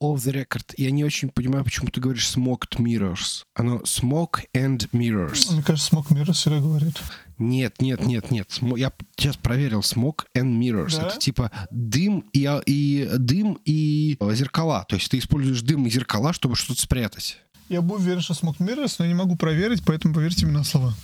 off the record. Я не очень понимаю, почему ты говоришь smoked mirrors. Оно smoke and mirrors. Мне кажется, Смок Мира всегда говорит. Нет, нет, нет, нет. Я сейчас проверил smoke and mirrors. Да? Это типа дым и, а- и дым и э, зеркала. То есть ты используешь дым и зеркала, чтобы что-то спрятать. Я был уверен, что Смок Миррорс, но не могу проверить, поэтому поверьте мне на слово.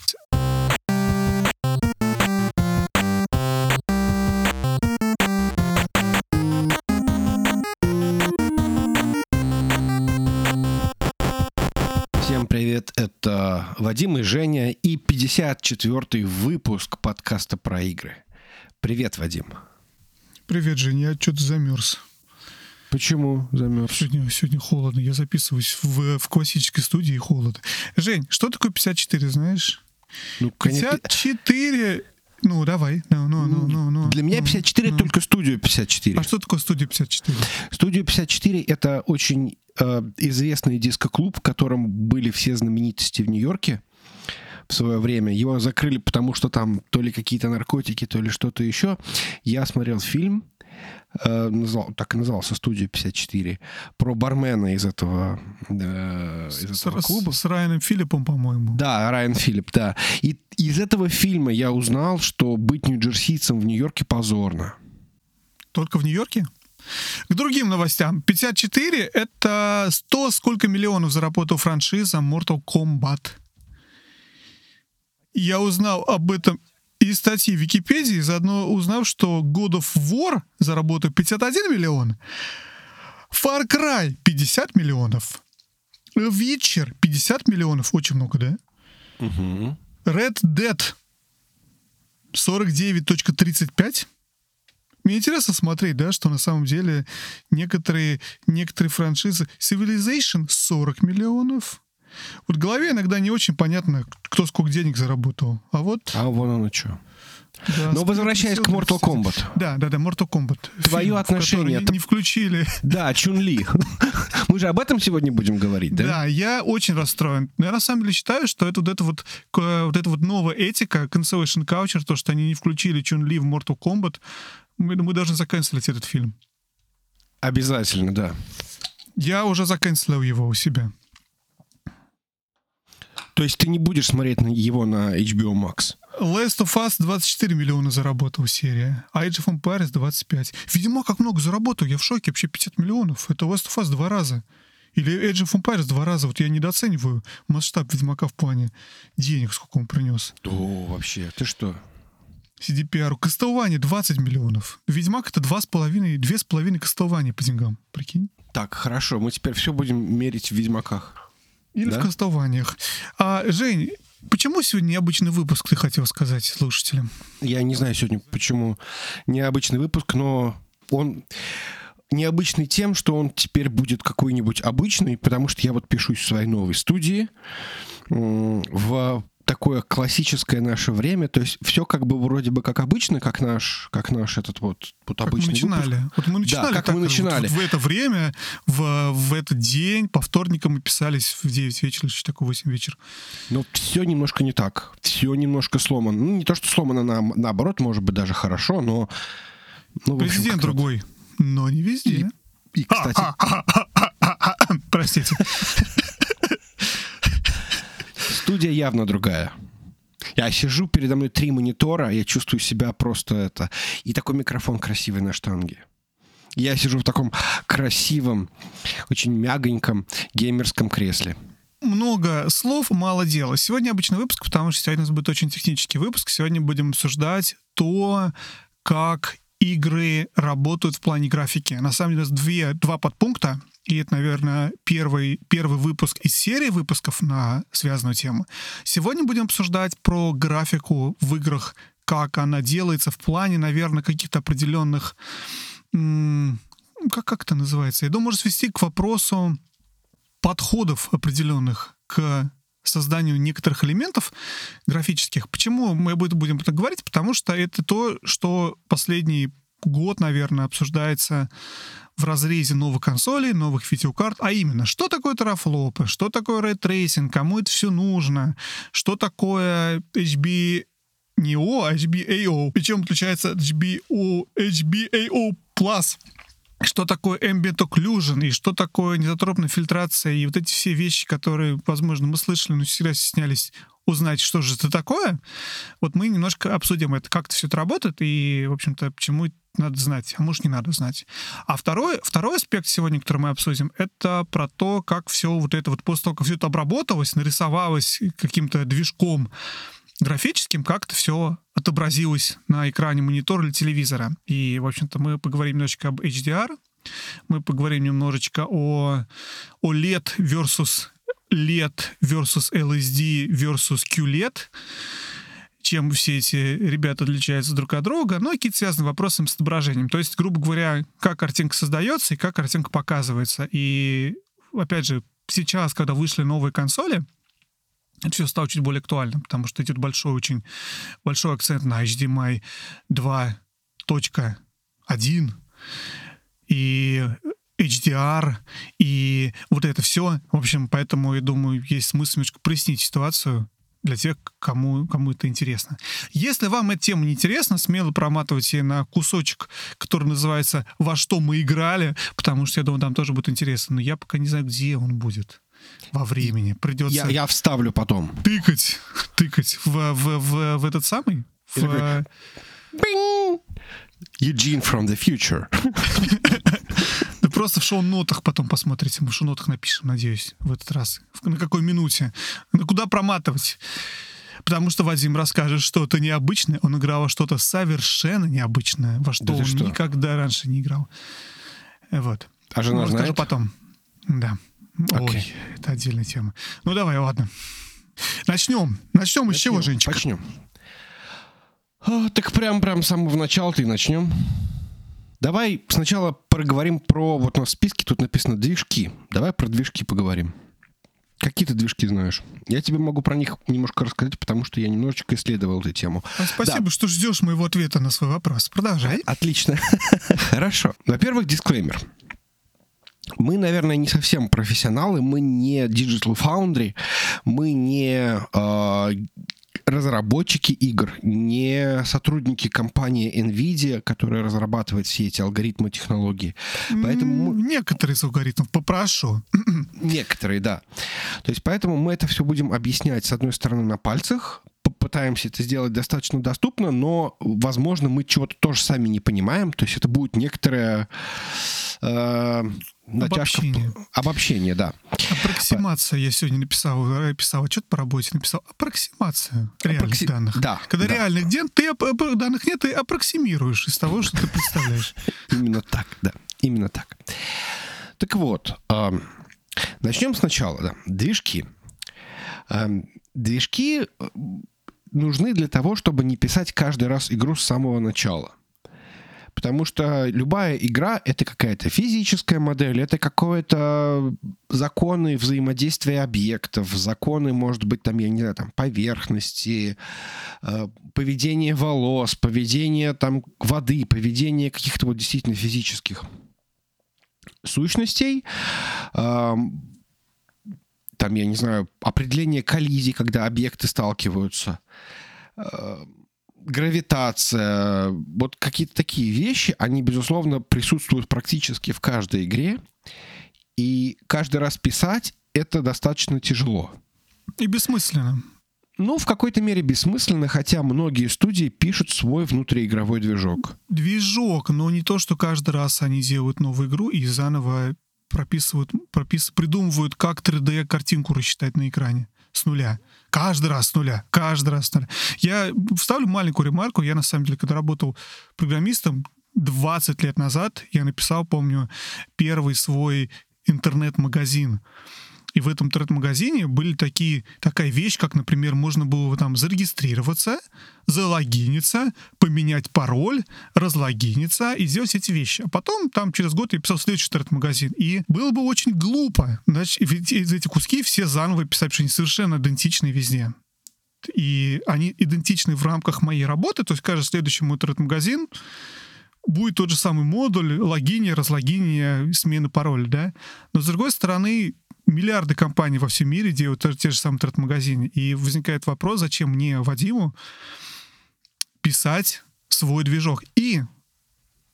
Привет, это Вадим и Женя и 54-й выпуск подкаста про игры. Привет, Вадим. Привет, Жень, я что-то замерз. Почему замерз? Сегодня, сегодня холодно. Я записываюсь в, в классической студии и холодно. Жень, что такое 54, знаешь? Ну, конечно, 54... Ну, давай. Ну, ну, ну, ну, ну, Для меня ну, 54 ну. только студию 54. А что такое студия 54? Студия 54 это очень э, известный диско-клуб, в котором были все знаменитости в Нью-Йорке в свое время. Его закрыли, потому что там то ли какие-то наркотики, то ли что-то еще. Я смотрел фильм, назвал- так и назывался «Студия 54», про бармена из этого, э, из С, этого с- клуба. с Райаном Филиппом, по-моему. Да, Райан Филипп, да. И из этого фильма я узнал, что быть нью-джерсийцем в Нью-Йорке позорно. Только в Нью-Йорке? К другим новостям. 54 — это 100 сколько миллионов заработала франшиза Mortal Kombat. Я узнал об этом из статьи в Википедии, заодно узнав, что God of War заработал 51 миллион, Far Cry 50 миллионов, Witcher 50 миллионов, очень много, да? Red Dead 49.35. Мне интересно смотреть, да, что на самом деле некоторые, некоторые франшизы Civilization 40 миллионов. Вот в голове иногда не очень понятно, кто сколько денег заработал. А вот... А вон оно что. да, Но возвращаясь к Mortal Kombat. Да, да, да, Mortal Kombat. Твое Фильм, отношение, Не, ты- не включили. Да, Чун-Ли. Мы же об этом сегодня будем говорить, да? Да, я очень расстроен. Но я на самом деле считаю, что это вот эта вот, вот эта вот новая этика, cancellation culture, то, что они не включили Чун-Ли в Mortal Kombat, мы, мы должны заканцелить этот фильм. Обязательно, да. Я уже заканцелил его у себя. То есть ты не будешь смотреть на его на HBO Max? Last of Us 24 миллиона заработала серия, а Age of Empires 25. Видимо, как много заработал, я в шоке, вообще 50 миллионов. Это Last of Us два раза. Или Age of Empires два раза. Вот я недооцениваю масштаб Ведьмака в плане денег, сколько он принес. О, вообще, ты что? CDPR. Castlevania 20 миллионов. Ведьмак это 2,5, 2,5 Castlevania по деньгам. Прикинь? Так, хорошо, мы теперь все будем мерить в Ведьмаках. Или Да? в Кастованиях. А, Жень, почему сегодня необычный выпуск, ты хотел сказать слушателям? Я не знаю сегодня, почему необычный выпуск, но он необычный тем, что он теперь будет какой-нибудь обычный, потому что я вот пишусь в своей новой студии в такое классическое наше время, то есть все как бы вроде бы как обычно, как наш, как наш этот вот, вот Как мы обычный начинали. выпуск. Вот мы начинали как так, мы вот- начинали. вот в это время, в, в этот день, по вторникам мы писались в 9 вечера, или такое 8 вечера. Но все немножко не так. Все немножко сломано. Ну, не то, что сломано, на, наоборот, может быть, даже хорошо, но... Ну, общем, Президент вот. другой, но не везде. И, кстати, Простите. Студия явно другая. Я сижу, передо мной три монитора, я чувствую себя просто это... И такой микрофон красивый на штанге. Я сижу в таком красивом, очень мягоньком геймерском кресле. много слов, мало дела. Сегодня обычный выпуск, потому что сегодня у нас будет очень технический выпуск. Сегодня будем обсуждать то, как игры работают в плане графики. На самом деле у нас две, два подпункта, и это, наверное, первый, первый выпуск из серии выпусков на связанную тему. Сегодня будем обсуждать про графику в играх, как она делается в плане, наверное, каких-то определенных... м, Как, как это называется? Я думаю, может свести к вопросу подходов определенных к созданию некоторых элементов графических. Почему мы об этом будем говорить? Потому что это то, что последний год, наверное, обсуждается в разрезе новых консолей, новых видеокарт, а именно, что такое терафлопы, что такое ray tracing, кому это все нужно, что такое HB не O, а HBAO. Причем отличается от HBO, HBAO+. Что такое ambient occlusion и что такое анизотропная фильтрация, и вот эти все вещи, которые, возможно, мы слышали, но всегда стеснялись узнать, что же это такое, вот мы немножко обсудим это, как это все это работает, и, в общем-то, почему надо знать, а может, не надо знать. А второй, второй аспект сегодня, который мы обсудим, это про то, как все вот это вот после того, как все это обработалось, нарисовалось каким-то движком графическим, как это все отобразилось на экране монитора или телевизора. И, в общем-то, мы поговорим немножечко об HDR, мы поговорим немножечко о, о LED versus LED versus LSD versus QLED, чем все эти ребята отличаются друг от друга, но какие-то связаны вопросами с отображением. То есть, грубо говоря, как картинка создается и как картинка показывается. И, опять же, сейчас, когда вышли новые консоли, это все стало чуть более актуальным, потому что идет большой очень большой акцент на HDMI 2.1 и HDR и вот это все. В общем, поэтому, я думаю, есть смысл немножко прояснить ситуацию для тех, кому, кому это интересно. Если вам эта тема не интересна, смело проматывайте на кусочек, который называется «Во что мы играли», потому что, я думаю, там тоже будет интересно. Но я пока не знаю, где он будет во времени. Придется... Я, я вставлю потом. Тыкать, тыкать в, в, в, в этот самый... В... Eugene from the future. Да просто в шоу-нотах потом посмотрите. Мы в шоу-нотах напишем, надеюсь, в этот раз. На какой минуте. На куда проматывать. Потому что Вадим расскажет что-то необычное. Он играл во что-то совершенно необычное, во что да он что? никогда раньше не играл. Вот. А жена ну, знает? потом. Да. Okay. Ой, это отдельная тема. Ну давай, ладно. Начнем. Начнем с чего, Женечка? Начнем. О, так прям, прям с самого начала ты начнем. Давай сначала проговорим про... Вот у нас в списке тут написано движки. Давай про движки поговорим. Какие ты движки знаешь? Я тебе могу про них немножко рассказать, потому что я немножечко исследовал эту тему. А спасибо, да. что ждешь моего ответа на свой вопрос. Продолжай. Отлично. Хорошо. Во-первых, дисклеймер. Мы, наверное, не совсем профессионалы, мы не Digital Foundry, мы не э, разработчики игр, не сотрудники компании NVIDIA, которая разрабатывает все эти алгоритмы, технологии. Поэтому мы... Некоторые из алгоритмов попрошу. Некоторые, да. То есть поэтому мы это все будем объяснять, с одной стороны, на пальцах, попытаемся это сделать достаточно доступно, но, возможно, мы чего-то тоже сами не понимаем. То есть это будет некоторое э, Обобщение. Обобщение, да. Аппроксимация. Я сегодня написал, писал отчет по работе, написал аппроксимация реальных Аппрокси... данных. Да. Когда да. реальных ден, ты, данных нет, ты аппроксимируешь из того, что ты представляешь. Именно так, да. Именно так. Так вот, начнем сначала. Да. Движки. Движки э, нужны для того, чтобы не писать каждый раз игру с самого начала. Потому что любая игра — это какая-то физическая модель, это какое-то законы взаимодействия объектов, законы, может быть, там, я не знаю, там, поверхности, э, поведение волос, поведение там воды, поведение каких-то вот действительно физических сущностей. Э, там, я не знаю, определение коллизий, когда объекты сталкиваются. Гравитация, вот какие-то такие вещи, они, безусловно, присутствуют практически в каждой игре. И каждый раз писать это достаточно тяжело. И бессмысленно. Ну, в какой-то мере бессмысленно, хотя многие студии пишут свой внутриигровой движок. Движок, но не то, что каждый раз они делают новую игру и заново прописывают, пропис, придумывают, как 3D-картинку рассчитать на экране с нуля. Каждый раз с нуля. Каждый раз с нуля. Я вставлю маленькую ремарку. Я, на самом деле, когда работал программистом 20 лет назад, я написал, помню, первый свой интернет-магазин. И в этом интернет-магазине были такие, такая вещь, как, например, можно было там зарегистрироваться, залогиниться, поменять пароль, разлогиниться и сделать эти вещи. А потом там через год я писал следующий интернет-магазин. И было бы очень глупо, значит, ведь эти куски все заново писать, что они совершенно идентичны везде. И они идентичны в рамках моей работы, то есть каждый следующий мой интернет-магазин будет тот же самый модуль логиния, разлогиния, смены пароля, да. Но, с другой стороны, миллиарды компаний во всем мире делают те же самые интернет-магазины. И возникает вопрос, зачем мне, Вадиму, писать свой движок. И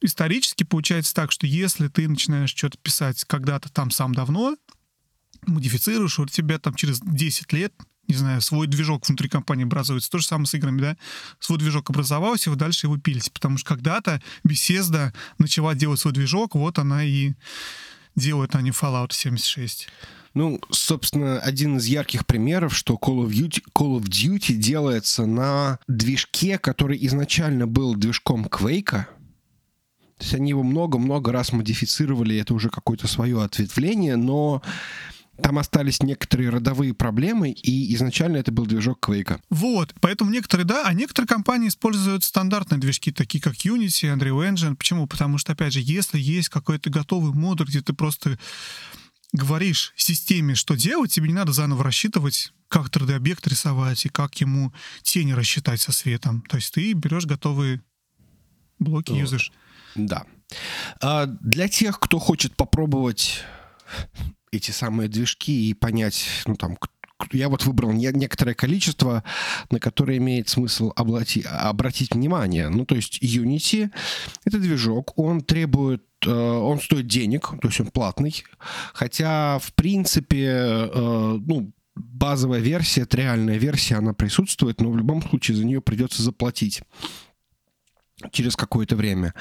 исторически получается так, что если ты начинаешь что-то писать когда-то там сам давно, модифицируешь, у тебя там через 10 лет не знаю, свой движок внутри компании образуется. То же самое с играми, да? Свой движок образовался, вы дальше его пилите. Потому что когда-то Bethesda начала делать свой движок, вот она и делает, а не Fallout 76. Ну, собственно, один из ярких примеров, что Call of Duty, Call of Duty делается на движке, который изначально был движком Quake. То есть они его много-много раз модифицировали, это уже какое-то свое ответвление, но там остались некоторые родовые проблемы, и изначально это был движок Quake. Вот, поэтому некоторые, да, а некоторые компании используют стандартные движки, такие как Unity, Unreal Engine. Почему? Потому что, опять же, если есть какой-то готовый модуль, где ты просто говоришь системе, что делать, тебе не надо заново рассчитывать, как 3D-объект рисовать и как ему тени рассчитать со светом. То есть ты берешь готовые блоки, юзаешь. Да. А для тех, кто хочет попробовать эти самые движки и понять, ну там, я вот выбрал некоторое количество, на которое имеет смысл облати, обратить внимание. Ну, то есть Unity — это движок, он требует он стоит денег, то есть он платный, хотя, в принципе, э, ну, базовая версия, это реальная версия, она присутствует, но в любом случае за нее придется заплатить через какое-то время.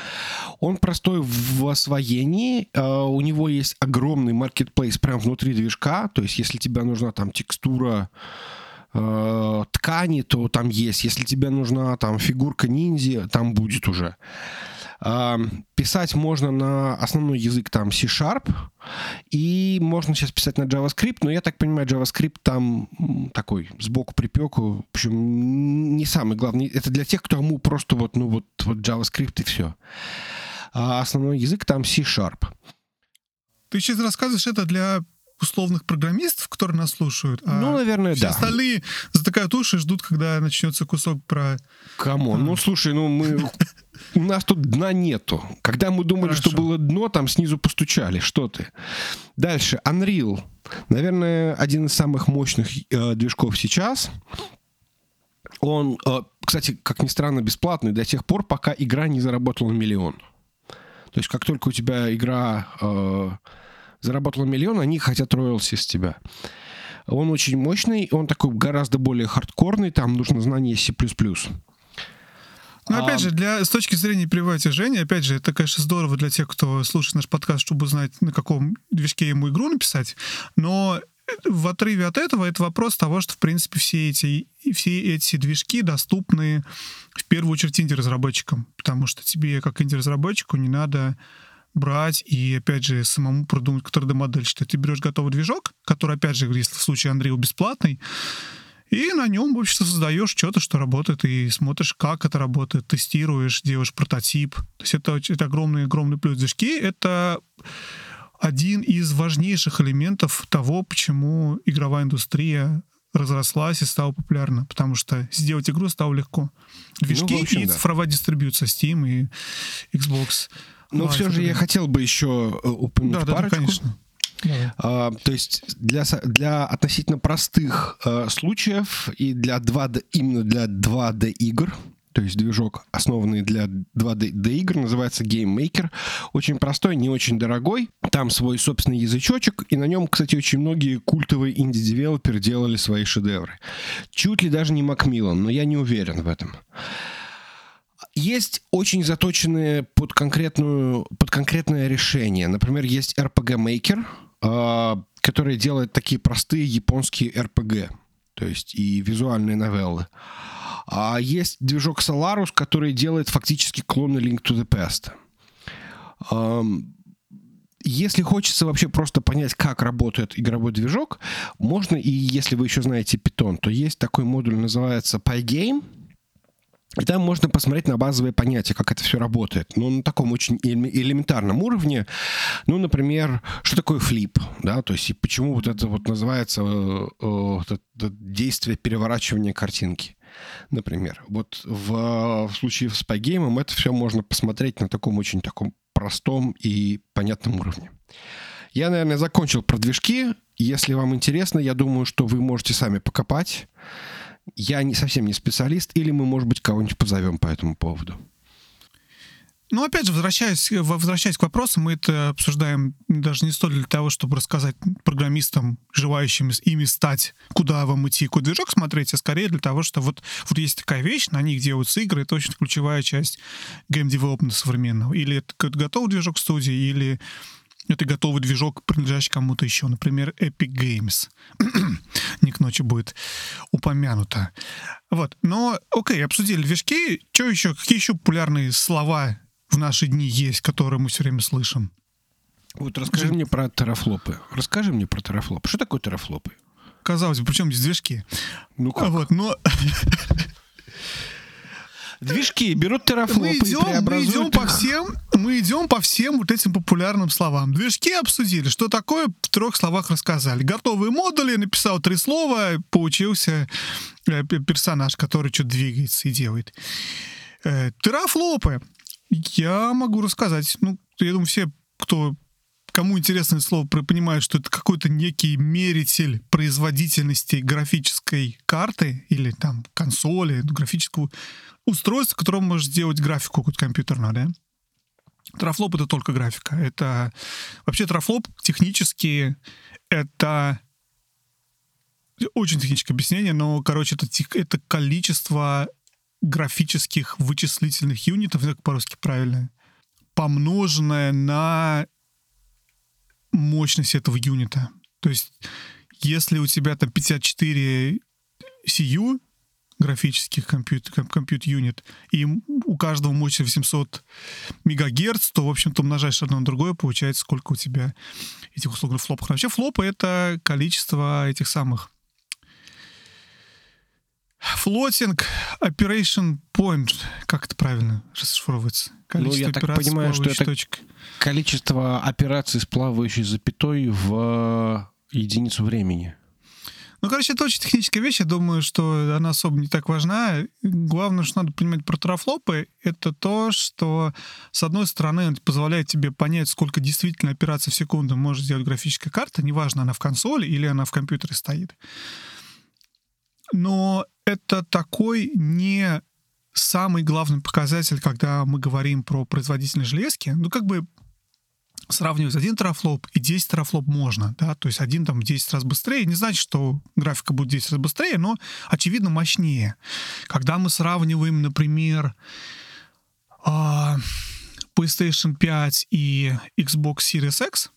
Он простой в освоении, э, у него есть огромный маркетплейс прямо внутри движка, то есть если тебе нужна там текстура э, ткани, то там есть. Если тебе нужна там фигурка ниндзя, там будет уже. Писать можно на основной язык там C-Sharp, и можно сейчас писать на JavaScript, но я так понимаю, JavaScript там такой сбоку припеку, в общем, не самый главный. Это для тех, кто ему просто вот, ну вот, вот JavaScript и все. А основной язык там C-Sharp. Ты сейчас рассказываешь это для условных программистов, которые нас слушают. А ну, наверное, все да. остальные затыкают уши и ждут, когда начнется кусок про... Come on, а. ну слушай, ну мы у нас тут дна нету. Когда мы думали, Хорошо. что было дно, там снизу постучали. Что ты? Дальше. Unreal. Наверное, один из самых мощных э, движков сейчас. Он, э, кстати, как ни странно, бесплатный до тех пор, пока игра не заработала миллион. То есть, как только у тебя игра э, заработала миллион, они хотят роялси с тебя. Он очень мощный, он такой гораздо более хардкорный, там нужно знание C++. Опять а... же, для, с точки зрения приватизирования, опять же, это, конечно, здорово для тех, кто слушает наш подкаст, чтобы узнать, на каком движке ему игру написать, но в отрыве от этого это вопрос того, что, в принципе, все эти, все эти движки доступны в первую очередь инди-разработчикам, потому что тебе, как инди-разработчику, не надо брать и, опять же, самому продумать 3D-модель, что ты берешь готовый движок, который, опять же, если в случае Unreal бесплатный, и на нем, в общем создаешь что-то, что работает, и смотришь, как это работает, тестируешь, делаешь прототип. То есть это, это огромный-огромный плюс. Движки — это один из важнейших элементов того, почему игровая индустрия разрослась и стала популярна, потому что сделать игру стало легко. Движки ну, общем, и да. цифровая дистрибьюция Steam и Xbox. Но Live, все же я хотел бы еще э, упомянуть да, парочку. Да, конечно. А, то есть для, для относительно простых а, случаев и для 2D, именно для 2D игр, то есть движок, основанный для 2D игр, называется Game Maker. Очень простой, не очень дорогой. Там свой собственный язычочек, и на нем, кстати, очень многие культовые инди-девелоперы делали свои шедевры. Чуть ли даже не Макмиллан, но я не уверен в этом. Есть очень заточенные под, конкретную, под конкретное решение. Например, есть RPG Maker — а, которые делают такие простые японские RPG, то есть и визуальные новеллы. А есть движок Solaris, который делает фактически клоны Link to the Past. Если хочется вообще просто понять, как работает игровой движок, можно, и если вы еще знаете Python, то есть такой модуль, называется Pygame — и там можно посмотреть на базовые понятия, как это все работает. Ну, на таком очень элементарном уровне. Ну, например, что такое флип, да, то есть и почему вот это вот называется э, э, это, это действие переворачивания картинки, например. Вот в, в случае с Pygame это все можно посмотреть на таком очень таком простом и понятном уровне. Я, наверное, закончил про движки. Если вам интересно, я думаю, что вы можете сами покопать я не совсем не специалист, или мы, может быть, кого-нибудь позовем по этому поводу. Ну, опять же, возвращаясь, возвращаясь к вопросу, мы это обсуждаем даже не столь для того, чтобы рассказать программистам, желающим ими стать, куда вам идти, какой движок смотреть, а скорее для того, что вот, вот есть такая вещь, на них делаются игры, это очень ключевая часть game development а современного. Или это готовый движок студии, или это готовый движок, принадлежащий кому-то еще, например, Epic Games. Не к ночи будет упомянуто. Вот, но, окей, обсудили движки. Что еще, какие еще популярные слова в наши дни есть, которые мы все время слышим. Вот расскажи Скажи... мне про терафлопы. Расскажи мне про терафлопы. Что такое терафлопы? Казалось бы, причем здесь движки? Ну как? Вот, но... Движки берут терафлопы мы идем, и мы идем по всем, мы идем по всем вот этим популярным словам. Движки обсудили, что такое в трех словах рассказали. Готовые модули, написал три слова, получился э, персонаж, который что-то двигается и делает. Э, терафлопы. Я могу рассказать. Ну, я думаю, все, кто кому интересно это слово, понимают, что это какой-то некий меритель производительности графической карты или там консоли, графического устройства, которым может сделать графику какую-то компьютерную, да? Трафлоп — это только графика. Это... Вообще трафлоп технически это очень техническое объяснение, но, короче, это, это количество графических вычислительных юнитов, как по-русски правильно, помноженное на мощность этого юнита. То есть, если у тебя там 54 CU, графических компьютер, юнит, и у каждого мощность 800 мегагерц, то, в общем-то, умножаешь одно на другое, получается, сколько у тебя этих условных флопов. Вообще флопы — это количество этих самых Флотинг, operation point, как это правильно расшифровывается? Количество ну, я так понимаю, что это точек. количество операций с плавающей запятой в единицу времени. Ну, короче, это очень техническая вещь. Я думаю, что она особо не так важна. Главное, что надо понимать про трафлопы, это то, что, с одной стороны, это позволяет тебе понять, сколько действительно операций в секунду может сделать графическая карта, неважно, она в консоли или она в компьютере стоит. Но это такой не самый главный показатель, когда мы говорим про производительность железки. Ну, как бы сравнивать один терафлоп и 10 терафлоп можно, да, то есть один там 10 раз быстрее, не значит, что графика будет 10 раз быстрее, но, очевидно, мощнее. Когда мы сравниваем, например, а, PlayStation 5 и Xbox Series X,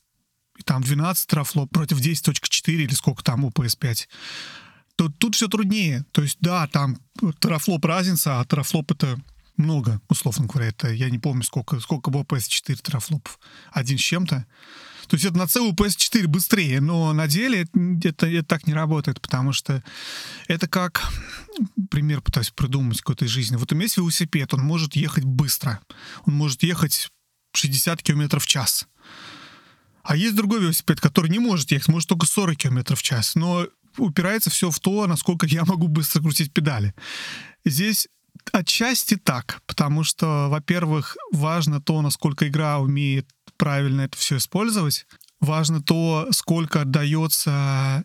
и там 12 терафлоп против 10.4 или сколько там у PS5, то тут все труднее. То есть, да, там терафлоп разница, а терафлоп это много, условно говоря. Это я не помню, сколько, сколько было PS4 терафлопов. Один с чем-то. То есть это на целую PS4 быстрее, но на деле это, это так не работает, потому что это как, пример пытаюсь придумать какой-то из жизни. Вот у меня есть велосипед, он может ехать быстро. Он может ехать 60 км в час. А есть другой велосипед, который не может ехать, может только 40 км в час. Но упирается все в то, насколько я могу быстро крутить педали. Здесь отчасти так, потому что, во-первых, важно то, насколько игра умеет правильно это все использовать. Важно то, сколько отдается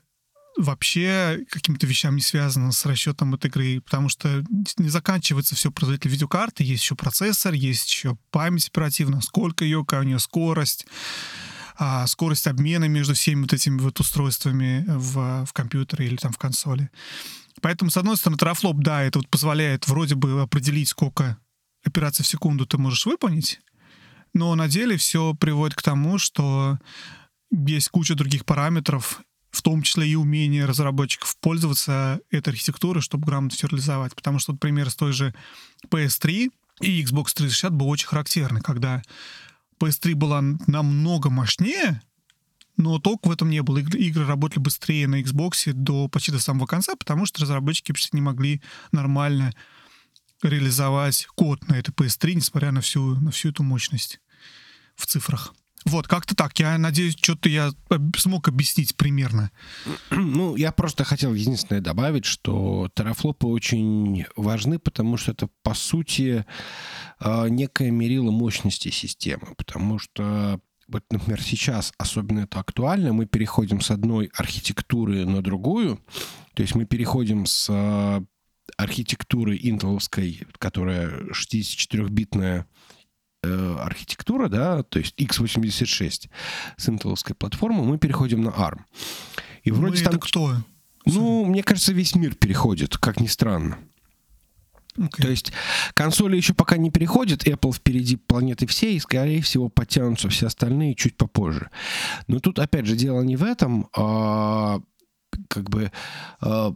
вообще каким-то вещам не связанным с расчетом этой игры, потому что не заканчивается все производитель видеокарты, есть еще процессор, есть еще память оперативная, сколько ее, какая у нее скорость, а, скорость обмена между всеми вот этими вот устройствами в, в компьютере или там в консоли. Поэтому, с одной стороны, терафлоп, да, это вот позволяет вроде бы определить, сколько операций в секунду ты можешь выполнить, но на деле все приводит к тому, что есть куча других параметров, в том числе и умение разработчиков пользоваться этой архитектурой, чтобы грамотно все реализовать. Потому что, например, с той же PS3 и Xbox 360 был очень характерный, когда PS3 была намного мощнее, но толку в этом не было. Игры, игры работали быстрее на Xbox до почти до самого конца, потому что разработчики почти не могли нормально реализовать код на этой PS3, несмотря на всю, на всю эту мощность в цифрах. Вот, как-то так. Я надеюсь, что-то я смог объяснить примерно. Ну, я просто хотел единственное добавить, что терафлопы очень важны, потому что это, по сути, а, некое мерило мощности системы. Потому что вот, например, сейчас особенно это актуально, мы переходим с одной архитектуры на другую, то есть мы переходим с а, архитектуры интеловской, которая 64-битная э, архитектура, да, то есть x86 с интеловской платформы, мы переходим на ARM. И вроде мы там... Это кто? Ну, мне кажется, весь мир переходит, как ни странно. Okay. То есть консоли еще пока не переходят, Apple впереди планеты всей, и, скорее всего, потянутся все остальные чуть попозже. Но тут, опять же, дело не в этом, а как бы а,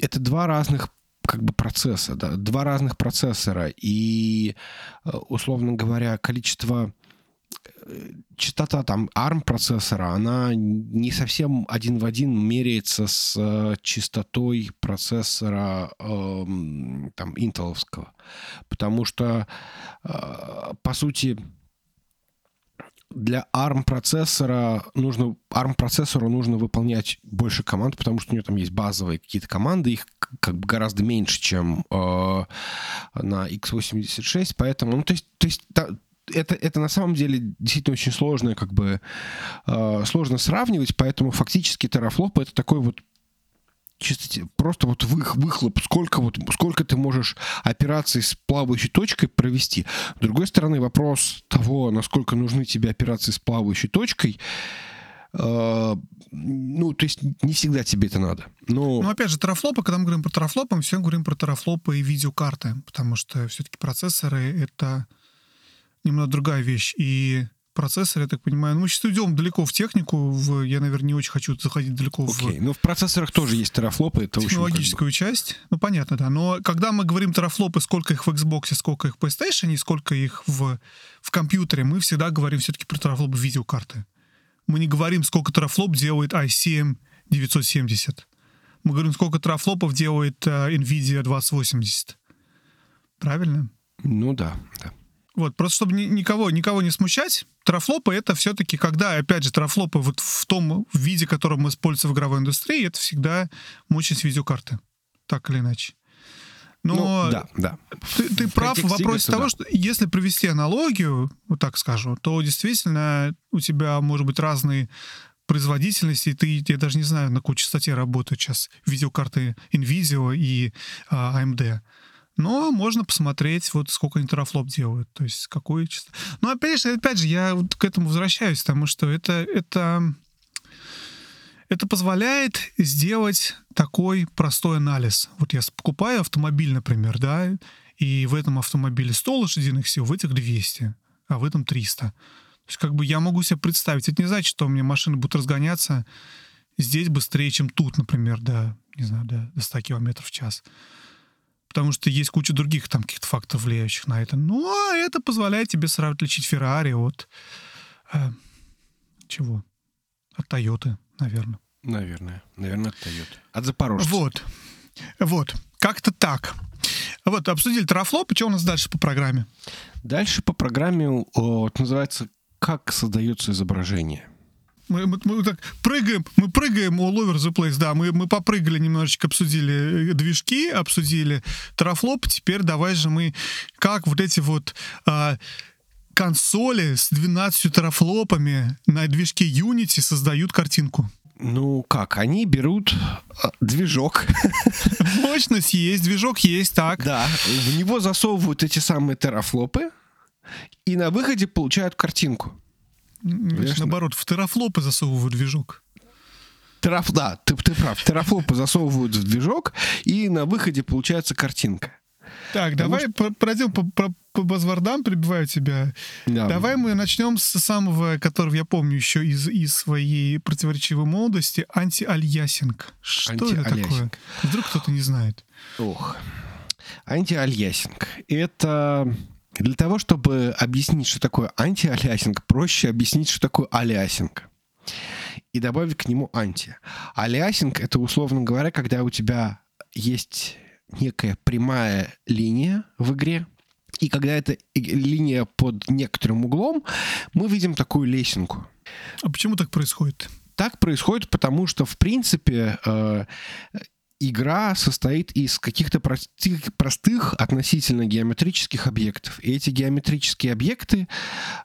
это два разных как бы процесса, да, два разных процессора, и, условно говоря, количество частота там ARM процессора, она не совсем один в один меряется с э, частотой процессора э, там интеловского. Потому что, э, по сути, для ARM процессора нужно ARM процессору нужно выполнять больше команд, потому что у него там есть базовые какие-то команды, их как бы гораздо меньше, чем э, на x86, поэтому, ну то есть, то есть это, это на самом деле действительно очень сложно, как бы э, сложно сравнивать, поэтому фактически терафлоп это такой вот чисто просто вот вых, выхлоп, сколько вот сколько ты можешь операций с плавающей точкой провести. С другой стороны, вопрос того, насколько нужны тебе операции с плавающей точкой, э, ну, то есть не всегда тебе это надо. Но... Ну, опять же, терафлопы, когда мы говорим про терафлопы, мы все говорим про терафлопы и видеокарты, потому что все-таки процессоры — это немного другая вещь. И процессор, я так понимаю. Ну, мы сейчас уйдем далеко в технику. В, я, наверное, не очень хочу заходить далеко okay. в... Окей, но в процессорах тоже есть терафлопы. Это технологическую как бы... часть. Ну, понятно, да. Но когда мы говорим терафлопы, сколько их в Xbox, сколько их в PlayStation, и сколько их в, в компьютере, мы всегда говорим все-таки про терафлопы видеокарты. Мы не говорим, сколько терафлоп делает i7 970. Мы говорим, сколько терафлопов делает uh, NVIDIA 2080. Правильно? Ну да, да. Вот, просто чтобы ни, никого, никого не смущать, трафлопы это все-таки, когда, опять же, трафлопы вот в том виде, которым используются в игровой индустрии, это всегда мощность видеокарты. Так или иначе. Но ну, да, да. ты, ты прав в вопросе того, что если провести аналогию, вот так скажу, то действительно у тебя может быть разные производительности, ты, я даже не знаю, на какой частоте работают сейчас видеокарты NVIDIA и а, AMD. Но можно посмотреть, вот сколько они терафлоп делают, то есть какое число. Ну, опять же, опять же, я вот к этому возвращаюсь, потому что это, это, это позволяет сделать такой простой анализ. Вот я покупаю автомобиль, например, да, и в этом автомобиле 100 лошадиных сил, в этих 200, а в этом 300. То есть как бы я могу себе представить. Это не значит, что у меня машина будет разгоняться здесь быстрее, чем тут, например, до, не знаю, до, до 100 км в час потому что есть куча других там каких-то факторов, влияющих на это. Ну, а это позволяет тебе сразу отличить Феррари от... Э, чего? От Тойоты, наверное. Наверное. Наверное, от Тойоты. От Запорожца. Вот. Вот. Как-то так. Вот, обсудили трафлоп, и что у нас дальше по программе? Дальше по программе вот, называется «Как создается изображение». Мы, мы, мы так прыгаем, мы прыгаем all over the place, да, мы, мы попрыгали немножечко, обсудили э, движки, обсудили трафлоп, теперь давай же мы, как вот эти вот а, консоли с 12 трафлопами на движке Unity создают картинку. Ну как, они берут а, движок. Мощность есть, движок есть, так. Да, в него засовывают эти самые терафлопы, и на выходе получают картинку. Значит, наоборот, в терафлопы засовывают движок. Тераф, да, ты, ты прав. Терафлопы засовывают в движок, и на выходе получается картинка. Так, Потому давай что... пройдем по, по, по buzzword ам, перебиваю тебя. Да. Давай мы начнем с самого, которого я помню еще из, из своей противоречивой молодости, anti-aliasing. Что анти это такое? Вдруг кто-то не знает. Ох. Anti-aliasing. Это для того, чтобы объяснить, что такое anti-aliasing, проще объяснить, что такое aliasing. И добавить к нему анти. Алиасинг — это, условно говоря, когда у тебя есть некая прямая линия в игре, и когда эта линия под некоторым углом, мы видим такую лесенку. А почему так происходит? Так происходит, потому что, в принципе, э, игра состоит из каких-то простых, простых относительно геометрических объектов. И эти геометрические объекты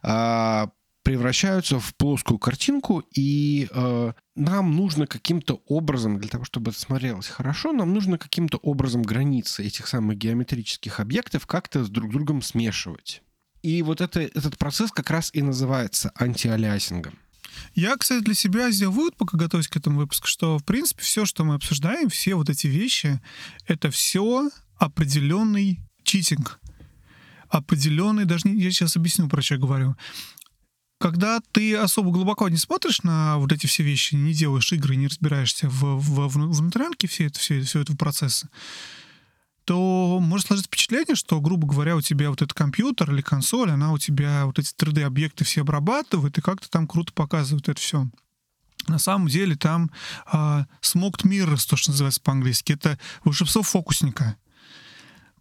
э, превращаются в плоскую картинку, и э, нам нужно каким-то образом, для того, чтобы это смотрелось хорошо, нам нужно каким-то образом границы этих самых геометрических объектов как-то с друг другом смешивать. И вот это, этот процесс как раз и называется антиалиасингом. Я, кстати, для себя сделал вывод, пока готовюсь к этому выпуску, что, в принципе, все, что мы обсуждаем, все вот эти вещи, это все определенный читинг. Определенный, даже не, я сейчас объясню, про что я говорю. Когда ты особо глубоко не смотришь на вот эти все вещи, не делаешь игры, не разбираешься в, в, в внутрянке все это, все, все это процесса, то может сложиться впечатление, что, грубо говоря, у тебя вот этот компьютер или консоль, она у тебя вот эти 3D-объекты все обрабатывает и как-то там круто показывает это все. На самом деле там а, smoked mirrors, то, что называется по-английски, это волшебство фокусника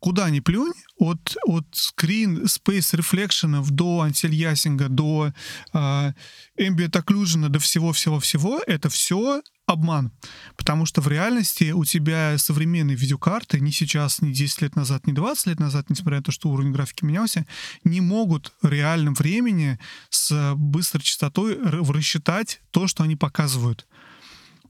куда ни плюнь, от, от screen space reflection до антильясинга, до э, ambient occlusion, до всего-всего-всего, это все обман. Потому что в реальности у тебя современные видеокарты, ни сейчас, ни 10 лет назад, ни 20 лет назад, несмотря на то, что уровень графики менялся, не могут в реальном времени с быстрой частотой рассчитать то, что они показывают.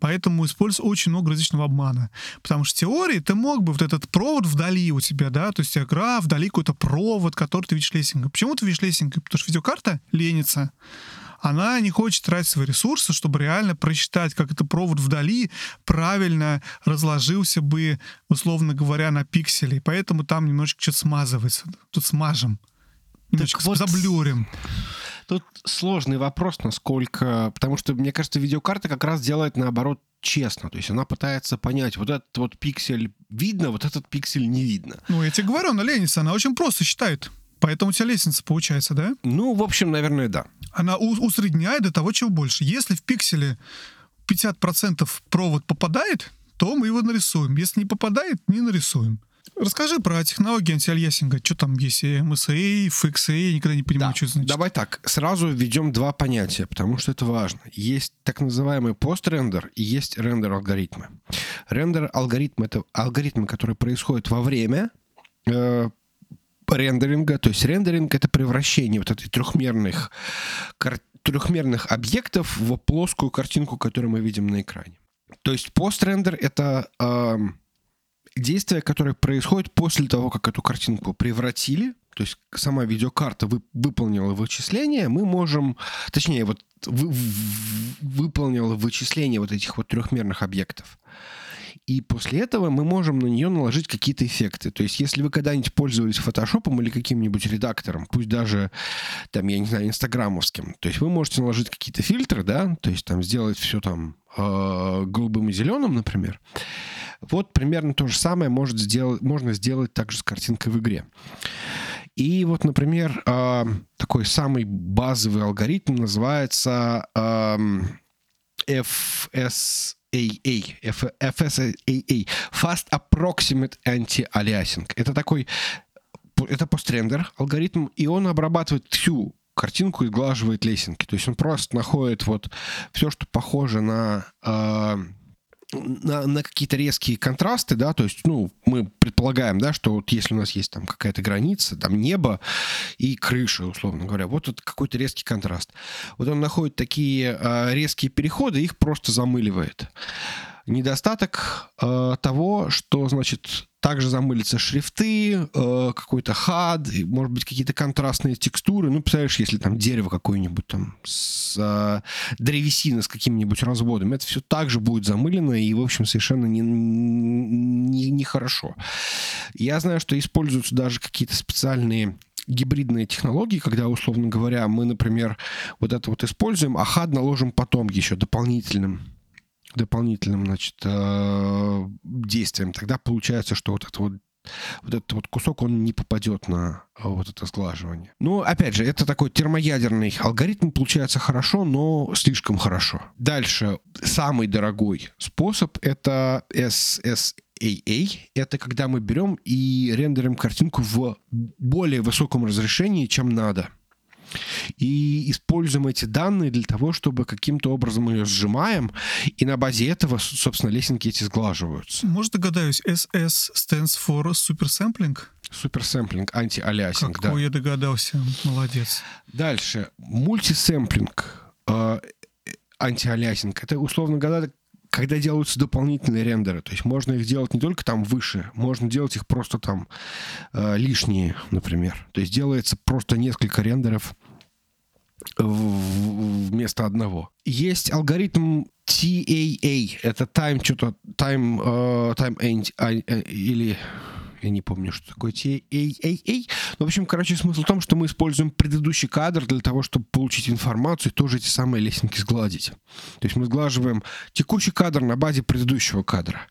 Поэтому используется очень много различного обмана. Потому что в теории ты мог бы вот этот провод вдали у тебя, да, то есть игра вдали какой-то провод, который ты видишь лессинга. Почему ты видишь лессинга? Потому что видеокарта ленится она не хочет тратить свои ресурсы, чтобы реально просчитать, как этот провод вдали правильно разложился бы, условно говоря, на пиксели. Поэтому там немножечко что-то смазывается. Тут смажем. Немножечко вот... заблюрим. Тут сложный вопрос, насколько... Потому что, мне кажется, видеокарта как раз делает наоборот честно. То есть она пытается понять, вот этот вот пиксель видно, вот этот пиксель не видно. Ну, я тебе говорю, она ленится, она очень просто считает. Поэтому у тебя лестница получается, да? Ну, в общем, наверное, да. Она усредняет до того, чего больше. Если в пикселе 50% провод попадает, то мы его нарисуем. Если не попадает, не нарисуем. Расскажи про технологии антиальясинга. Что там есть? MSA, FXA, я никогда не понимаю, да. что это значит. Давай так, сразу введем два понятия, потому что это важно. Есть так называемый пострендер и есть рендер-алгоритмы. Рендер-алгоритм — это алгоритмы, которые происходят во время э, рендеринга. То есть рендеринг — это превращение вот этих трехмерных, трехмерных объектов в плоскую картинку, которую мы видим на экране. То есть пострендер — это... Э, действие, которое происходит после того, как эту картинку превратили, то есть сама видеокарта вы, выполнила вычисление, мы можем, точнее, вот вы, выполнила вычисление вот этих вот трехмерных объектов. И после этого мы можем на нее наложить какие-то эффекты. То есть, если вы когда-нибудь пользовались фотошопом или каким-нибудь редактором, пусть даже, там, я не знаю, инстаграмовским, то есть вы можете наложить какие-то фильтры, да, то есть там сделать все там э, голубым и зеленым, например. Вот примерно то же самое может сделать, можно сделать также с картинкой в игре. И вот, например, э, такой самый базовый алгоритм называется э, FSAA, FSAA, Fast Approximate Anti-Aliasing. Это такой, это пострендер алгоритм, и он обрабатывает всю картинку и сглаживает лесенки. То есть он просто находит вот все, что похоже на э, на, на какие-то резкие контрасты, да, то есть, ну, мы предполагаем, да, что вот если у нас есть там какая-то граница, там небо и крыша, условно говоря, вот это какой-то резкий контраст. Вот он находит такие э, резкие переходы, их просто замыливает. Недостаток э, того, что, значит, также замылятся шрифты, э, какой-то хад, может быть, какие-то контрастные текстуры. Ну, представляешь, если там дерево какое-нибудь там с э, древесина с каким-нибудь разводом, это все также будет замылено и, в общем, совершенно. Не, не, не Я знаю, что используются даже какие-то специальные гибридные технологии, когда, условно говоря, мы, например, вот это вот используем, а хад наложим потом еще дополнительным дополнительным, значит, э, действием, тогда получается, что вот это вот вот этот вот кусок, он не попадет на э, вот это сглаживание. Ну, опять же, это такой термоядерный алгоритм, получается хорошо, но слишком хорошо. Дальше, самый дорогой способ — это SSAA. Это когда мы берем и рендерим картинку в более высоком разрешении, чем надо и используем эти данные для того, чтобы каким-то образом ее сжимаем, и на базе этого, собственно, лесенки эти сглаживаются. Может, догадаюсь, SS stands for super sampling? Supersampling, anti-aliasing, да. я догадался, молодец. Дальше, multisampling, э, anti-aliasing. Это, условно говоря, когда делаются дополнительные рендеры, то есть можно их делать не только там выше, можно делать их просто там э, лишние, например. То есть делается просто несколько рендеров вместо одного. Есть алгоритм TAA, это time что-то, time, uh, time end, uh, или я не помню, что такое TAA. Ну, в общем, короче, смысл в том, что мы используем предыдущий кадр для того, чтобы получить информацию и тоже эти самые лесенки сгладить. То есть мы сглаживаем текущий кадр на базе предыдущего кадра.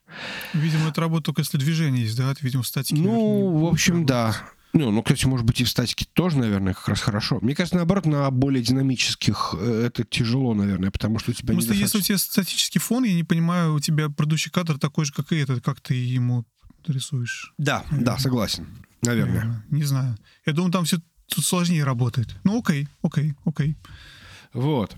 Видимо, это работа только если движение есть, да? Это, видимо, статики. Ну, в общем, да. Ну, ну, кстати, может быть, и в статике тоже, наверное, как раз хорошо. Мне кажется, наоборот, на более динамических э, это тяжело, наверное, потому что у тебя Просто недостаточно... если у тебя статический фон, я не понимаю, у тебя предыдущий кадр такой же, как и этот, как ты ему рисуешь. Да, наверное. да, согласен. Наверное. наверное. Не знаю. Я думаю, там все тут сложнее работает. Ну, окей, окей, окей. Вот.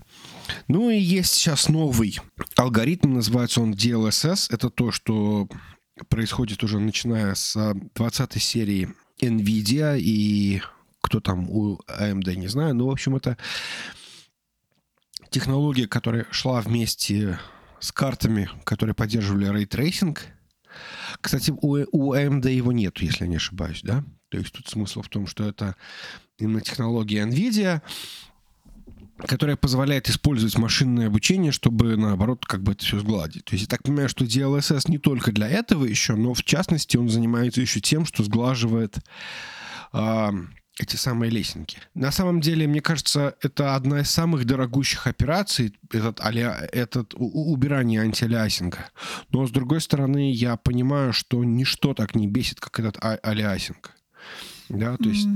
Ну и есть сейчас новый алгоритм, называется он DLSS. Это то, что происходит уже начиная с 20 серии NVIDIA и кто там у AMD, не знаю. Но, в общем, это технология, которая шла вместе с картами, которые поддерживали рейтрейсинг. Кстати, у, у AMD его нету, если я не ошибаюсь, да? То есть тут смысл в том, что это именно технология NVIDIA, которая позволяет использовать машинное обучение, чтобы, наоборот, как бы это все сгладить. То есть я так понимаю, что DLSS не только для этого еще, но в частности он занимается еще тем, что сглаживает э, эти самые лесенки. На самом деле, мне кажется, это одна из самых дорогущих операций, этот, аля, этот убирание антиалиасинга. Но, с другой стороны, я понимаю, что ничто так не бесит, как этот а алиасинг. Да, то mm-hmm. есть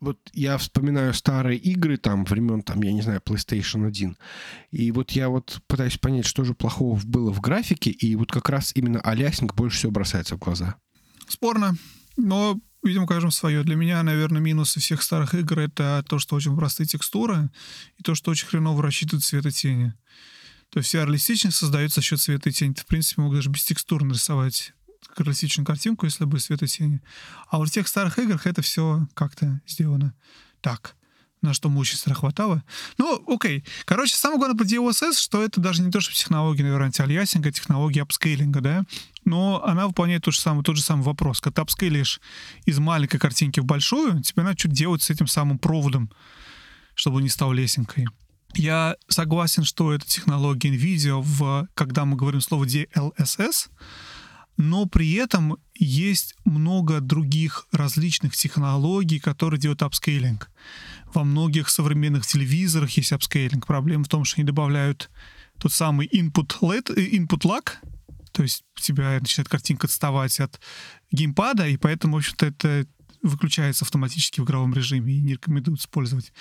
вот я вспоминаю старые игры там времен, там, я не знаю, PlayStation 1. И вот я вот пытаюсь понять, что же плохого было в графике, и вот как раз именно алясинг больше всего бросается в глаза. Спорно. Но, видимо, кажем свое. Для меня, наверное, минусы всех старых игр — это то, что очень простые текстуры, и то, что очень хреново рассчитывают цвет и тени. То есть вся реалистичность создается за счет света и тени. Ты, в принципе, мог даже без текстур нарисовать реалистичную картинку, если бы свет и тени. А вот в тех старых играх это все как-то сделано так на что мучиться хватало. Ну, окей. Короче, самое главное про DLSS, что это даже не то, что технология, наверное, антиальясинга, технология апскейлинга, да, но она выполняет тот же самый, тот же самый вопрос. Когда ты апскейлишь из маленькой картинки в большую, тебе надо что-то делать с этим самым проводом, чтобы он не стал лесенкой. Я согласен, что это технология NVIDIA, в, когда мы говорим слово DLSS, но при этом есть много других различных технологий, которые делают апскейлинг. Во многих современных телевизорах есть апскейлинг. Проблема в том, что они добавляют тот самый input, LED, э, input lag, то есть у тебя начинает картинка отставать от геймпада, и поэтому, в общем-то, это выключается автоматически в игровом режиме и не рекомендуют использовать.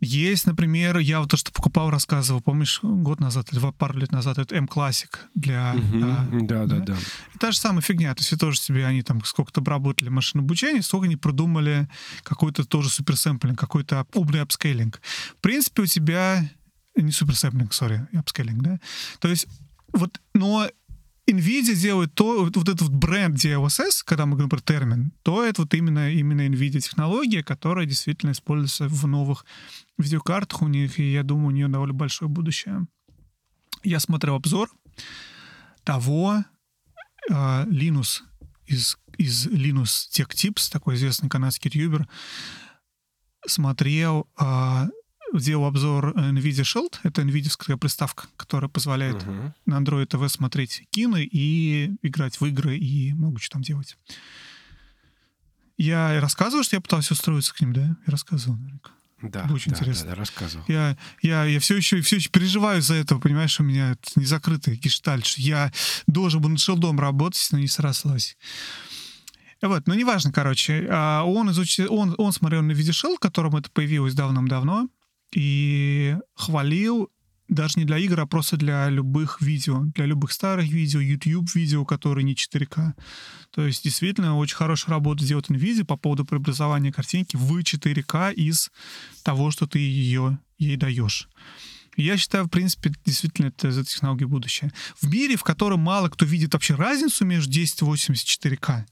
Есть, например, я вот то, что покупал, рассказывал, помнишь, год назад или пару лет назад, это mClassic для... Угу, а, да, да, да. И та же самая фигня, то есть тоже себе они там сколько-то обработали машинного обучения, сколько они продумали какой-то тоже суперсэмплинг, какой-то умный апскейлинг. В принципе, у тебя... Не суперсэмплинг, сори, апскейлинг, да? То есть вот, но NVIDIA делает то, вот этот вот бренд DLSS, когда мы говорим про термин, то это вот именно, именно NVIDIA технология, которая действительно используется в новых видеокартах у них, и я думаю, у нее довольно большое будущее. Я смотрел обзор того э, Linux из, из Linux Tech Tips, такой известный канадский ютубер, смотрел э, делал обзор э, NVIDIA Shield. Это NVIDIA приставка, которая позволяет uh-huh. на Android TV смотреть кино и играть в игры и много чего там делать. Я рассказывал, что я пытался устроиться к ним, да? Я рассказывал наверняка. Да, Было очень да, интересно. Да, да, рассказывал. Я, я, я все еще, все еще переживаю за это, понимаешь, у меня это незакрытый гештальт. Я должен был над шелдом работать, но не срослось. Вот, ну неважно, короче. А он, изучил, он, он смотрел на видеошел, в котором это появилось давным-давно и хвалил даже не для игр, а просто для любых видео, для любых старых видео, YouTube-видео, которые не 4К. То есть действительно очень хорошая работа делает NVIDIA по поводу преобразования картинки в 4К из того, что ты ее ей даешь. Я считаю, в принципе, действительно, это за технология будущее. В мире, в котором мало кто видит вообще разницу между 1080 и 4К,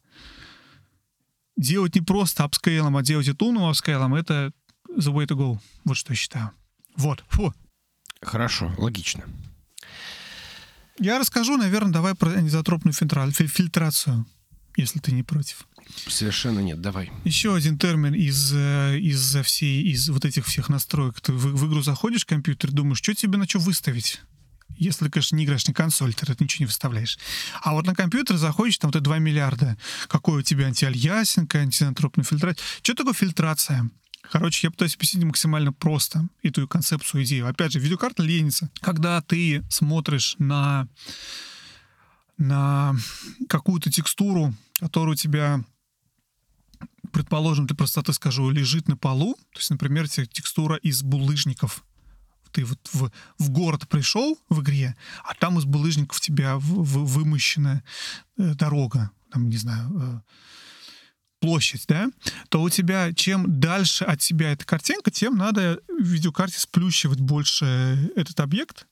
делать не просто апскейлом, а делать это умным апскейлом, это the way to go. Вот что я считаю. Вот. Фу. Хорошо, логично. Я расскажу, наверное, давай про анизотропную фильтра- фи- фильтрацию, если ты не против. Совершенно нет, давай. Еще один термин из, э, из всей, из вот этих всех настроек. Ты в, в игру заходишь в компьютер, думаешь, что тебе на что выставить? Если, конечно, не играешь на консоль, ты это ничего не выставляешь. А вот на компьютер заходишь, там вот 2 миллиарда. Какой у тебя антиальясинг, антинатропная фильтрация. Что такое фильтрация? Короче, я пытаюсь объяснить максимально просто эту концепцию, идею. Опять же, видеокарта ленится. Когда ты смотришь на, на какую-то текстуру, которая у тебя предположим, для простоты скажу, лежит на полу, то есть, например, те- текстура из булыжников, ты вот в, в город пришел в игре, а там из булыжников тебя в- в- вымощена э, дорога, там, не знаю, э, площадь, да, то у тебя, чем дальше от тебя эта картинка, тем надо в видеокарте сплющивать больше этот объект,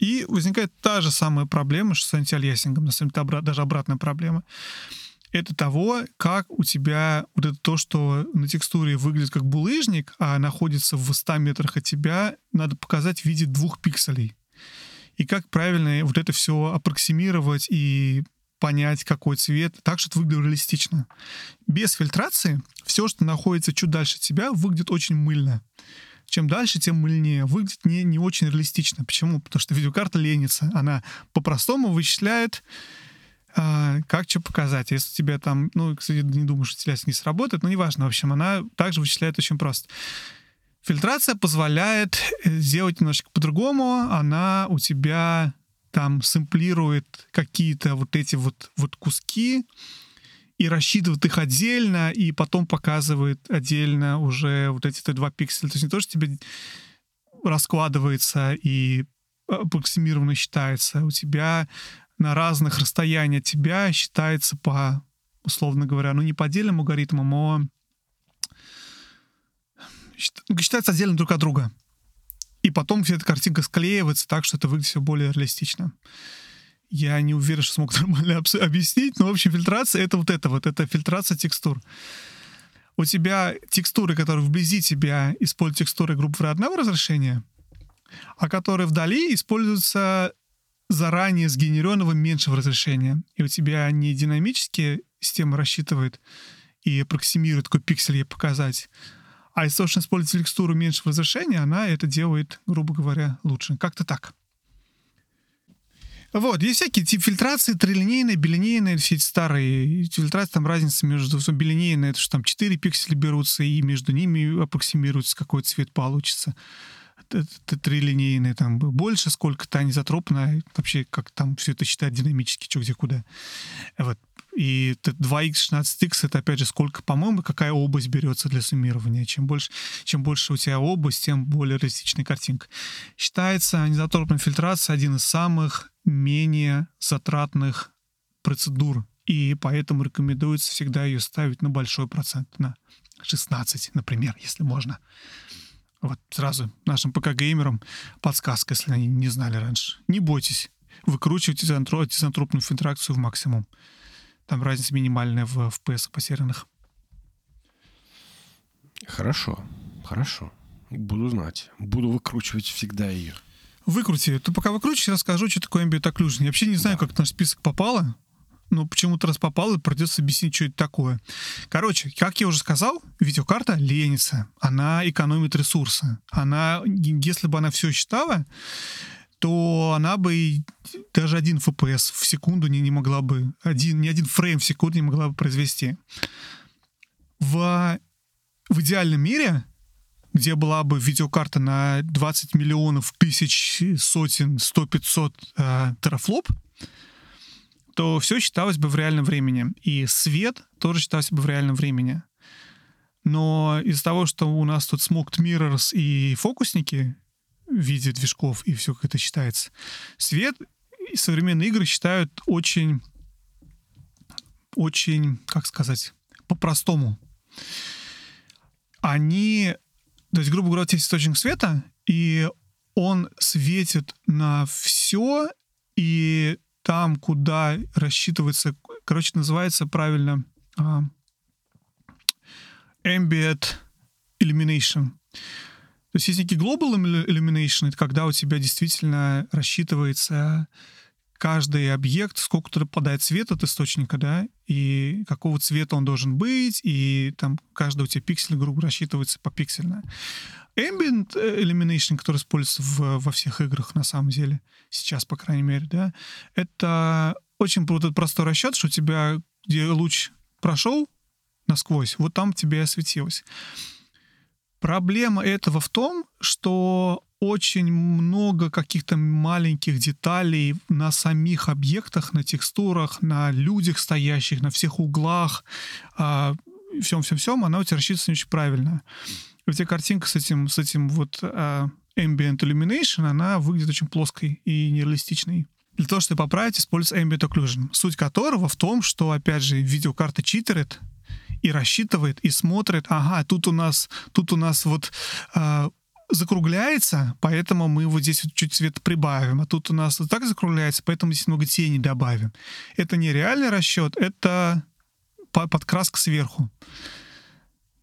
и возникает та же самая проблема, что с антиальясингом, на самом деле, даже обратная проблема. Это того, как у тебя вот это то, что на текстуре выглядит как булыжник, а находится в 100 метрах от тебя, надо показать в виде двух пикселей. И как правильно вот это все аппроксимировать и понять, какой цвет, так, чтобы это выглядело реалистично. Без фильтрации все, что находится чуть дальше тебя, выглядит очень мыльно. Чем дальше, тем мыльнее. Выглядит не, не очень реалистично. Почему? Потому что видеокарта ленится. Она по-простому вычисляет а, как что показать. Если у тебя там, ну, кстати, не думаю, что телес не сработает, но неважно. В общем, она также вычисляет очень просто. Фильтрация позволяет э, сделать немножко по-другому. Она у тебя там сэмплирует какие-то вот эти вот, вот куски и рассчитывает их отдельно, и потом показывает отдельно уже вот эти два пикселя. То есть не то, что тебе раскладывается и аппроксимированно считается. У тебя на разных расстояниях от тебя считается по, условно говоря, ну не по отдельным алгоритмам, а счит- считается отдельно друг от друга. И потом вся эта картинка склеивается так, что это выглядит все более реалистично. Я не уверен, что смог нормально объяснить, но, в общем, фильтрация — это вот это вот, это фильтрация текстур. У тебя текстуры, которые вблизи тебя используют текстуры, говоря, одного разрешения, а которые вдали используются заранее сгенерированного меньшего разрешения. И у тебя не динамически система рассчитывает и аппроксимирует, какой пиксель ей показать, а того, что используется текстуру меньшего разрешения, она это делает, грубо говоря, лучше. Как-то так. Вот, есть всякие типы фильтрации, трилинейные, билинейные, все эти старые. И Фильтрация, там разница между билинейной, это что там 4 пикселя берутся, и между ними аппроксимируется, какой цвет получится. Трилинейные там больше, сколько-то анизотропно, вообще как там все это считать динамически, что где куда. Вот. И т- 2x, 16x, это опять же сколько, по-моему, какая область берется для суммирования. Чем больше, чем больше у тебя область, тем более реалистичная картинка. Считается анизотропная фильтрация один из самых менее затратных процедур. И поэтому рекомендуется всегда ее ставить на большой процент, на 16, например, если можно. Вот сразу нашим ПК-геймерам подсказка, если они не знали раньше. Не бойтесь, выкручивайте изотропную фильтрацию в максимум. Там разница минимальная в FPS потерянных. Хорошо, хорошо. Буду знать. Буду выкручивать всегда ее. Выкрути. Ты пока выкрутишь, расскажу, что такое ambient occlusion. Я вообще не знаю, как в наш список попало, но почему-то раз попало, придется объяснить, что это такое. Короче, как я уже сказал, видеокарта ленится. Она экономит ресурсы. Она, если бы она все считала, то она бы даже один FPS в секунду не, не могла бы, один, ни один фрейм в секунду не могла бы произвести. В, в идеальном мире где была бы видеокарта на 20 миллионов, тысяч, сотен, 100-500 э, терафлоп, то все считалось бы в реальном времени. И свет тоже считался бы в реальном времени. Но из-за того, что у нас тут smoked mirrors и фокусники виде движков, и все как это считается, свет и современные игры считают очень, очень, как сказать, по-простому. Они то есть, грубо говоря, есть источник света, и он светит на все, и там, куда рассчитывается, короче, называется правильно а, ambient illumination. То есть есть некий global illumination, это когда у тебя действительно рассчитывается каждый объект, сколько туда попадает свет от источника, да, и какого цвета он должен быть, и там каждый у тебя пиксель, грубо рассчитывается по пиксельно. Ambient Illumination, который используется в, во всех играх, на самом деле, сейчас, по крайней мере, да, это очень вот простой расчет, что у тебя, где луч прошел насквозь, вот там тебе осветилось. Проблема этого в том, что очень много каких-то маленьких деталей на самих объектах, на текстурах, на людях стоящих, на всех углах, всем-всем-всем, она у тебя рассчитывается не очень правильно. У тебя картинка с этим, с этим вот uh, ambient illumination, она выглядит очень плоской и нереалистичной. Для того, чтобы поправить, используется ambient occlusion, суть которого в том, что, опять же, видеокарта читерит, и рассчитывает, и смотрит, ага, тут у нас, тут у нас вот э, закругляется, поэтому мы вот здесь вот чуть цвет прибавим, а тут у нас вот так закругляется, поэтому здесь много тени добавим. Это не реальный расчет, это подкраска сверху.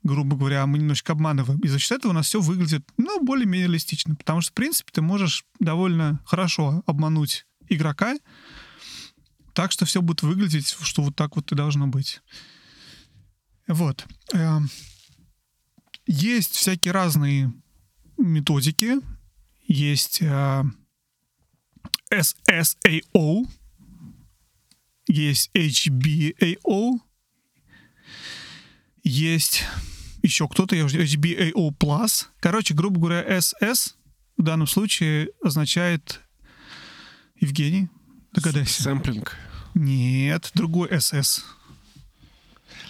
Грубо говоря, мы немножечко обманываем. И за счет этого у нас все выглядит, ну, более-менее реалистично. Потому что, в принципе, ты можешь довольно хорошо обмануть игрока, так что все будет выглядеть, что вот так вот и должно быть. Вот. Эм, есть всякие разные методики. Есть э, SSAO, есть HBAO, есть еще кто-то, я уже HBAO+. Короче, грубо говоря, SS в данном случае означает Евгений, догадайся. Сэмплинг. Нет, другой SS.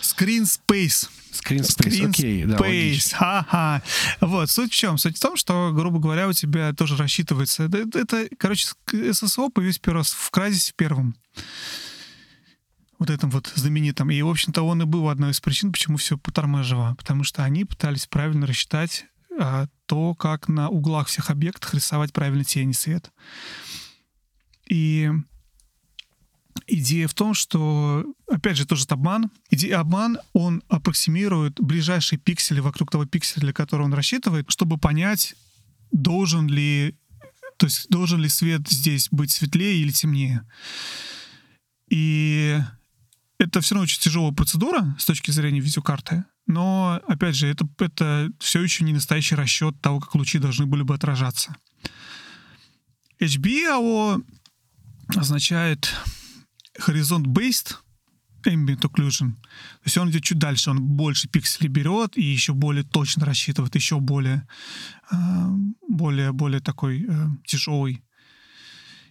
Screen Space. Screen Space, окей, okay, да, ха-ха. Вот, суть в чем? Суть в том, что, грубо говоря, у тебя тоже рассчитывается. Это, это короче, ССО появился первый раз в Кразисе в первом. Вот этом вот знаменитом. И, в общем-то, он и был одной из причин, почему все потормаживало. Потому что они пытались правильно рассчитать а, то, как на углах всех объектов рисовать правильно тени свет. И идея в том, что, опять же, тоже обман. Идея обман, он аппроксимирует ближайшие пиксели вокруг того пикселя, для которого он рассчитывает, чтобы понять, должен ли, то есть должен ли свет здесь быть светлее или темнее. И это все равно очень тяжелая процедура с точки зрения видеокарты, но, опять же, это, это все еще не настоящий расчет того, как лучи должны были бы отражаться. HBAO означает Horizont-based ambient occlusion. То есть он идет чуть дальше, он больше пикселей берет и еще более точно рассчитывает, еще более, а, более, более такой э, тяжелый.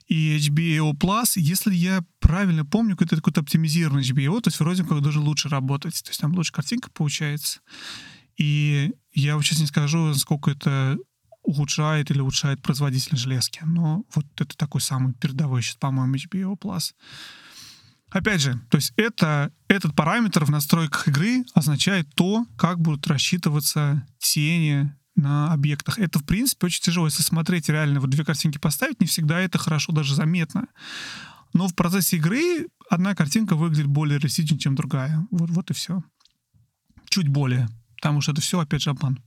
И HBAO Plus, если я правильно помню, это какой-то оптимизированный HBAO, то есть вроде как должен лучше работать. То есть там лучше картинка получается. И я вот сейчас не скажу, насколько это ухудшает или улучшает производительность железки. Но вот это такой самый передовой сейчас, по-моему, HBO Plus. Опять же, то есть это, этот параметр в настройках игры означает то, как будут рассчитываться тени на объектах. Это, в принципе, очень тяжело. Если смотреть реально, вот две картинки поставить, не всегда это хорошо даже заметно. Но в процессе игры одна картинка выглядит более реалистично, чем другая. Вот, вот и все. Чуть более. Потому что это все, опять же, обман.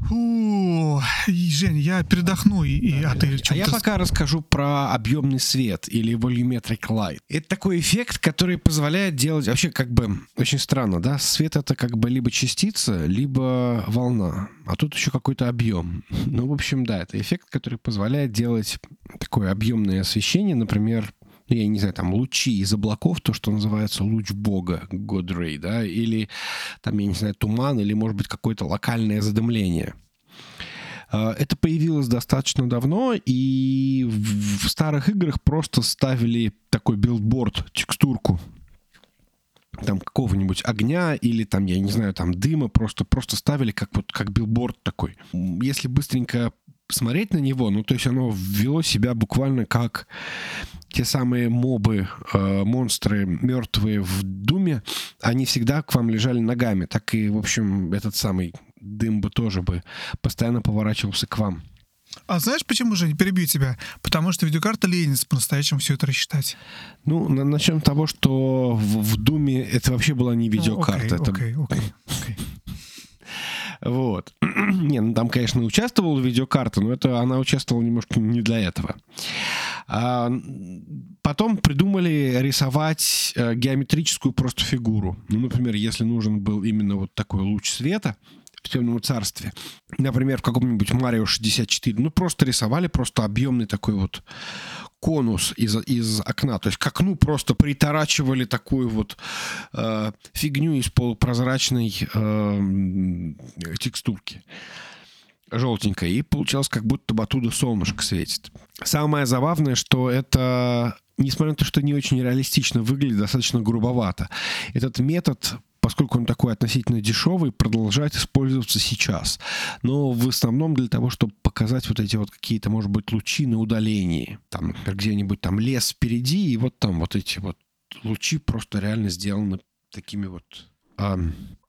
Фу, Жень, я передохну, и, и а ты А я пока расскажу про объемный свет или volumetric light. Это такой эффект, который позволяет делать... Вообще, как бы, очень странно, да? Свет — это как бы либо частица, либо волна. А тут еще какой-то объем. Ну, в общем, да, это эффект, который позволяет делать такое объемное освещение, например, ну, я не знаю, там, лучи из облаков, то, что называется луч бога, Ray, да, или там, я не знаю, туман, или, может быть, какое-то локальное задымление. А, это появилось достаточно давно, и в старых играх просто ставили такой билборд, текстурку, там какого-нибудь огня или там, я не знаю, там дыма, просто, просто ставили как вот как билборд такой. Если быстренько смотреть на него, ну, то есть оно ввело себя буквально как те самые мобы, э, монстры мертвые в Думе, они всегда к вам лежали ногами. Так и, в общем, этот самый дым бы тоже бы постоянно поворачивался к вам. А знаешь, почему же не перебью тебя? Потому что видеокарта ленится по-настоящему все это рассчитать. Ну, на, начнем с того, что в, в Думе это вообще была не видеокарта. Окей, окей, окей. Вот. не, ну там, конечно, участвовала видеокарта, но это она участвовала немножко не для этого. А, потом придумали рисовать э, геометрическую просто фигуру. Ну, например, если нужен был именно вот такой луч света, в темном царстве. Например, в каком-нибудь Марио 64. Ну, просто рисовали просто объемный такой вот конус из, из окна. То есть к окну просто приторачивали такую вот э, фигню из полупрозрачной э, текстурки желтенькая, и получалось, как будто бы оттуда солнышко светит. Самое забавное, что это, несмотря на то, что не очень реалистично выглядит, достаточно грубовато. Этот метод поскольку он такой относительно дешевый, продолжает использоваться сейчас. Но в основном для того, чтобы показать вот эти вот какие-то, может быть, лучи на удалении. Там, где-нибудь там лес впереди, и вот там вот эти вот лучи просто реально сделаны такими вот э,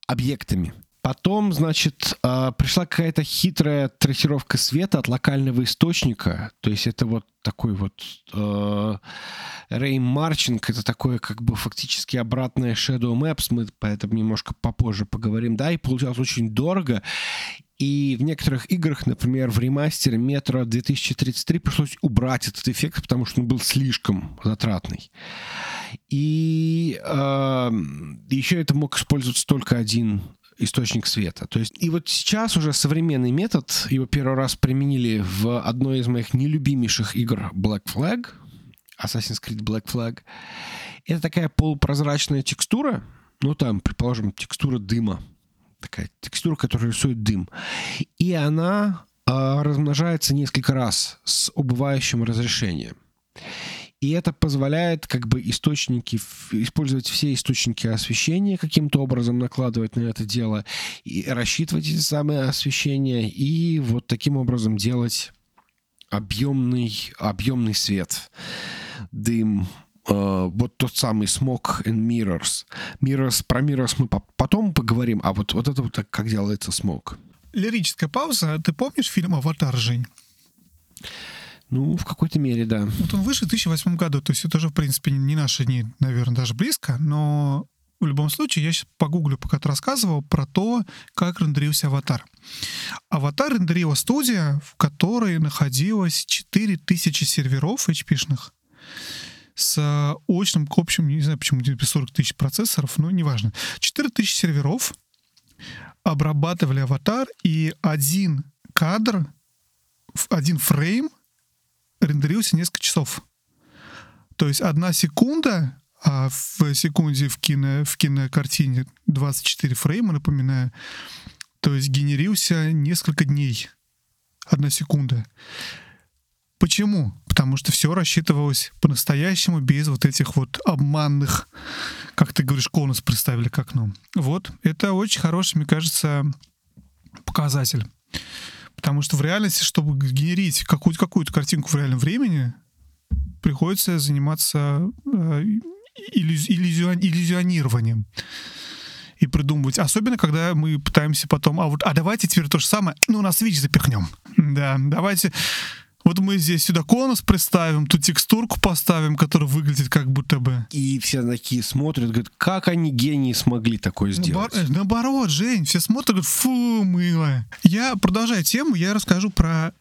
объектами. Потом, значит, а, пришла какая-то хитрая трассировка света от локального источника. То есть это вот такой вот э, Рэй Марчинг, это такое как бы фактически обратное Shadow Maps, мы по этому немножко попозже поговорим, да, и получалось очень дорого. И в некоторых играх, например, в ремастере Metro 2033 пришлось убрать этот эффект, потому что он был слишком затратный. И э, еще это мог использоваться только один источник света. То есть, и вот сейчас уже современный метод, его первый раз применили в одной из моих нелюбимейших игр Black Flag, Assassin's Creed Black Flag. Это такая полупрозрачная текстура, ну там, предположим, текстура дыма, такая текстура, которая рисует дым. И она э, размножается несколько раз с убывающим разрешением. И это позволяет как бы источники, использовать все источники освещения каким-то образом, накладывать на это дело, и рассчитывать эти самые освещения, и вот таким образом делать объемный, объемный свет, дым, э, вот тот самый Smoke and Mirrors. Mirrors. Про Mirrors мы потом поговорим, а вот, вот это вот как делается Smoke. Лирическая пауза. Ты помнишь фильм «Аватар», Жень? Ну, в какой-то мере, да. Вот он вышел в 2008 году, то есть это уже, в принципе, не наши дни, наверное, даже близко, но в любом случае, я сейчас погуглю, пока ты рассказывал, про то, как рендерился «Аватар». «Аватар» рендерила студия, в которой находилось 4000 серверов HP-шных с очным общим, не знаю почему, 40 тысяч процессоров, но неважно. 4000 серверов обрабатывали «Аватар», и один кадр, один фрейм рендерился несколько часов. То есть одна секунда, а в секунде в, кино, в кинокартине 24 фрейма, напоминаю, то есть генерился несколько дней. Одна секунда. Почему? Потому что все рассчитывалось по-настоящему, без вот этих вот обманных, как ты говоришь, конус представили к окну. Вот, это очень хороший, мне кажется, показатель. Потому что в реальности, чтобы генерить какую-то какую картинку в реальном времени, приходится заниматься э, иллюзион, иллюзионированием и придумывать. Особенно, когда мы пытаемся потом, а вот, а давайте теперь то же самое, ну, на Switch запихнем. Да, давайте вот мы здесь сюда конус представим, тут текстурку поставим, которая выглядит как будто бы. И все такие смотрят, говорят, как они гении смогли такое сделать. Наоборот, наоборот Жень, все смотрят, говорят, фу, мыло. Я продолжаю тему, я расскажу про,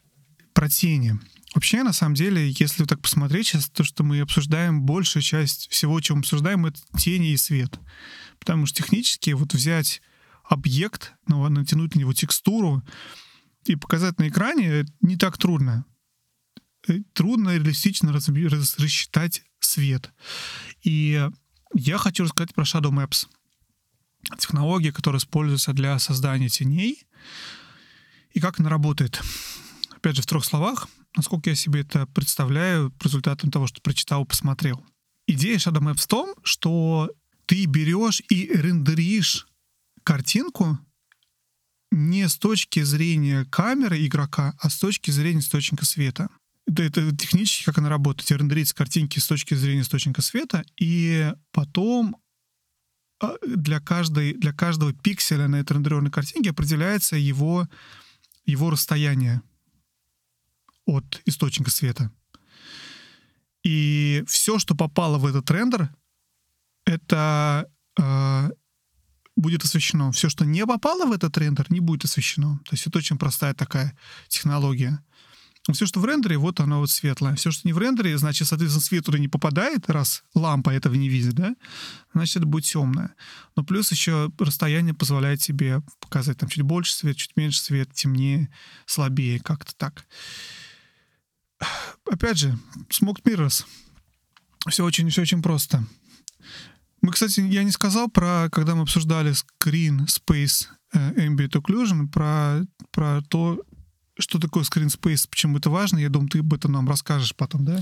про тени. Вообще, на самом деле, если так посмотреть сейчас, то, что мы обсуждаем, большая часть всего, чем мы обсуждаем, это тени и свет. Потому что технически вот взять объект, ну, натянуть на него текстуру и показать на экране не так трудно. Э, трудно реалистично рассчитать свет. И я хочу рассказать про Shadow Maps. Технология, которая используется для создания теней. И как она работает. Опять же, в трех словах, насколько я себе это представляю результатом того, что прочитал, посмотрел. Идея Shadow Maps в том, что ты берешь и рендеришь картинку не с точки зрения камеры игрока, а с точки зрения источника света это, это технически, как она работает. Рендерится картинки с точки зрения источника света, и потом а, для, каждой, для каждого пикселя на этой рендерированной картинке определяется его, его расстояние от источника света. И все, что попало в этот рендер, это э, будет освещено. Все, что не попало в этот рендер, не будет освещено. То есть это очень простая такая технология. Все, что в рендере, вот оно вот светлое. Все, что не в рендере, значит, соответственно, свет туда не попадает, раз лампа этого не видит, да, значит, это будет темное. Но плюс еще расстояние позволяет тебе показать там чуть больше свет, чуть меньше свет, темнее, слабее, как-то так. Опять же, Smoked Mirrors. Все очень, все очень просто. Мы, кстати, я не сказал про, когда мы обсуждали Screen Space э, Ambient Occlusion, про, про то, что такое Space, почему это важно. Я думаю, ты об этом нам расскажешь потом, да?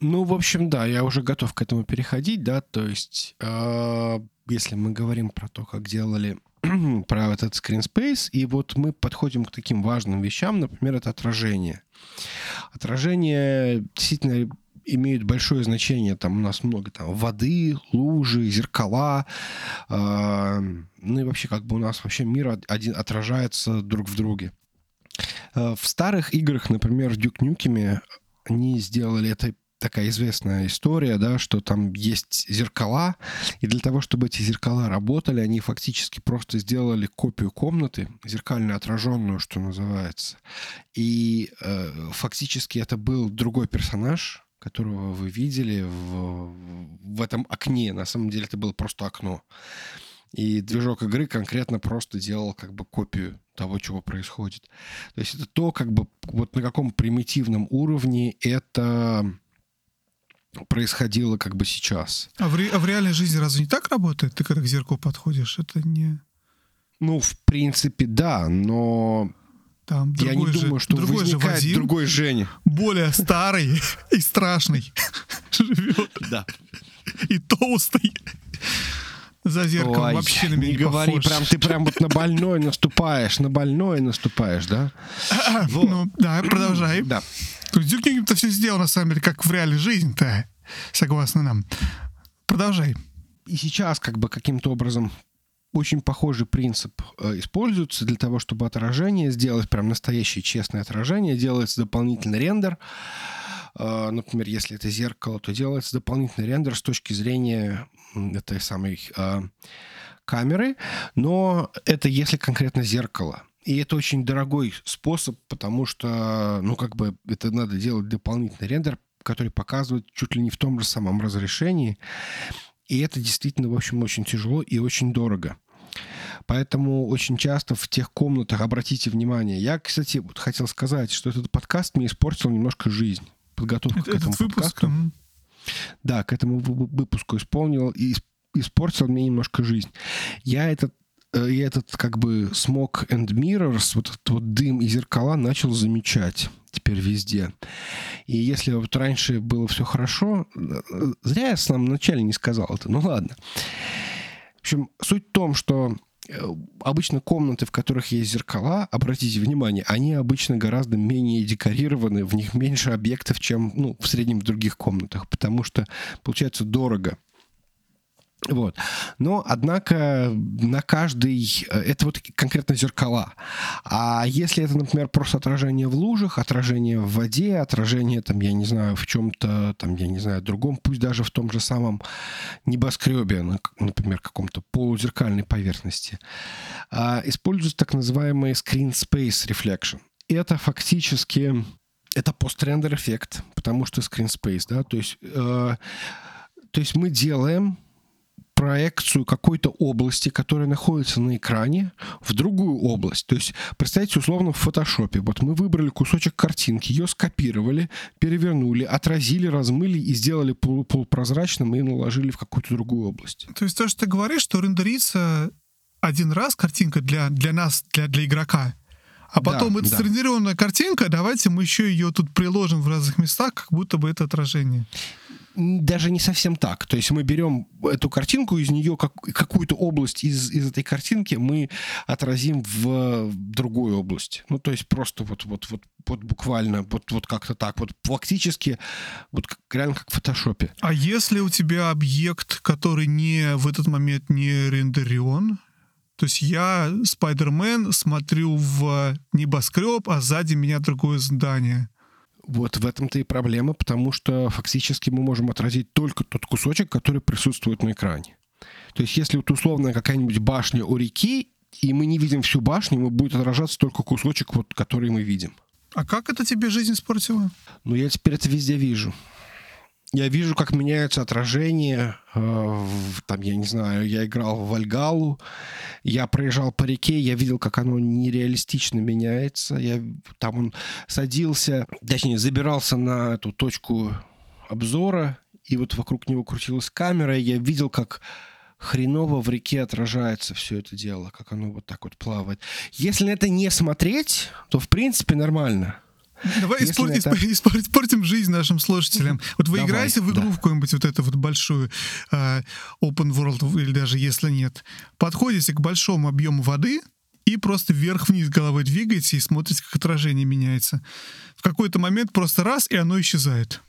Ну, в общем, да, я уже готов к этому переходить, да, то есть, э, если мы говорим про то, как делали про этот space, и вот мы подходим к таким важным вещам, например, это отражение. Отражение действительно имеют большое значение. Там у нас много там воды, лужи, зеркала. Э, ну и вообще как бы у нас вообще мир один отражается друг в друге. Э, в старых играх, например, Duke Nukem, они сделали это такая известная история, да, что там есть зеркала, и для того, чтобы эти зеркала работали, они фактически просто сделали копию комнаты, зеркально отраженную, что называется. И э, фактически это был другой персонаж, которого вы видели в, в этом окне. На самом деле это было просто окно. И движок игры конкретно просто делал как бы копию того, чего происходит. То есть это то, как бы вот на каком примитивном уровне это происходило как бы сейчас. А в, ре, а в реальной жизни разве не так работает? Ты когда к зеркалу подходишь, это не... Ну, в принципе, да, но там я не же, думаю, что другой возникает же Вадим, другой Женя. Более старый и страшный живет. Да. И толстый. За зеркалом Ой, вообще на меня не не говори, похож. прям ты прям вот на больной наступаешь, на больной наступаешь, да? Вот. Ну, да, продолжай. Да. То есть Дюк Нюкем-то все сделал, на самом деле, как в реальной жизни-то, согласно нам. Продолжай. И сейчас как бы каким-то образом очень похожий принцип э, используется для того, чтобы отражение сделать, прям настоящее честное отражение, делается дополнительный рендер. Э, например, если это зеркало, то делается дополнительный рендер с точки зрения этой самой э, камеры, но это если конкретно зеркало. И это очень дорогой способ, потому что, ну, как бы это надо делать дополнительный рендер, который показывает чуть ли не в том же самом разрешении. И это действительно, в общем, очень тяжело и очень дорого. Поэтому очень часто в тех комнатах, обратите внимание, я, кстати, вот хотел сказать, что этот подкаст мне испортил немножко жизнь. Подготовка Это- к этому Этот выпуск, подкасту. м, Да, к этому вы- выпуску исполнил и исп- испортил мне немножко жизнь. Я этот э, я этот как бы smoke and mirrors, вот этот вот дым и зеркала начал замечать теперь везде. И если вот раньше было все хорошо, э, зря я в самом начале не сказал это, ну ладно. В общем, суть в том, что э, обычно комнаты, в которых есть зеркала, обратите внимание, они обычно гораздо менее декорированы, в них меньше объектов, чем ну, в среднем в других комнатах, потому что получается дорого. Вот. Но, однако, на каждый... э, Это вот конкретно зеркала. А если это, например, просто отражение в лужах, отражение в воде, отражение, там, я не знаю, в чем-то, там, я не знаю, другом, пусть даже в том же самом небоскребе, на- например, каком-то полузеркальной поверхности, а, используется так называемый screen space reflection. Это фактически... Это пострендер эффект, потому что screen space, да, то есть... э, то есть мы делаем проекцию какой-то области, которая находится на экране, в другую область. То есть, представьте, условно, в фотошопе. Вот мы выбрали кусочек картинки, ее скопировали, перевернули, отразили, размыли и сделали полу- полупрозрачным и наложили в какую-то другую область. То есть то, что ты говоришь, что рендерится один раз картинка для, для нас, для, для игрока, а Да, потом эта да. срендерированная картинка, давайте мы еще ее тут приложим в разных местах, как будто бы это отражение. Даже не совсем так. То есть мы берем эту картинку, из нее как- какую-то область из, из этой картинки мы отразим в другую область. Ну, то есть просто вот, вот, вот, вот буквально вот, вот как-то так. Вот фактически вот как- реально как в фотошопе. А если у тебя объект, который не в этот момент не рендерен, то есть я, Спайдермен, смотрю в небоскреб, а сзади меня другое здание. Вот в этом-то и проблема, потому что фактически мы можем отразить только тот кусочек, который присутствует на экране. То есть если вот условно какая-нибудь башня у реки, и мы не видим всю башню, мы будет отражаться только кусочек, вот, который мы видим. А как это тебе жизнь испортило? Ну, я теперь это везде вижу. Я вижу, как меняются отражения. Э, там, я не знаю, я играл в Вальгалу, я проезжал по реке, я видел, как оно нереалистично меняется. Я, там он садился, точнее, забирался на эту точку обзора, и вот вокруг него крутилась камера, и я видел, как хреново в реке отражается все это дело, как оно вот так вот плавает. Если на это не смотреть, то в принципе нормально. Давай испор- это... испор- испортим жизнь нашим слушателям. Вот вы Давай, играете в игру да. в какую-нибудь вот эту вот большую uh, open world, или даже если нет, подходите к большому объему воды и просто вверх-вниз головой двигаете и смотрите, как отражение меняется. В какой-то момент просто раз, и оно исчезает.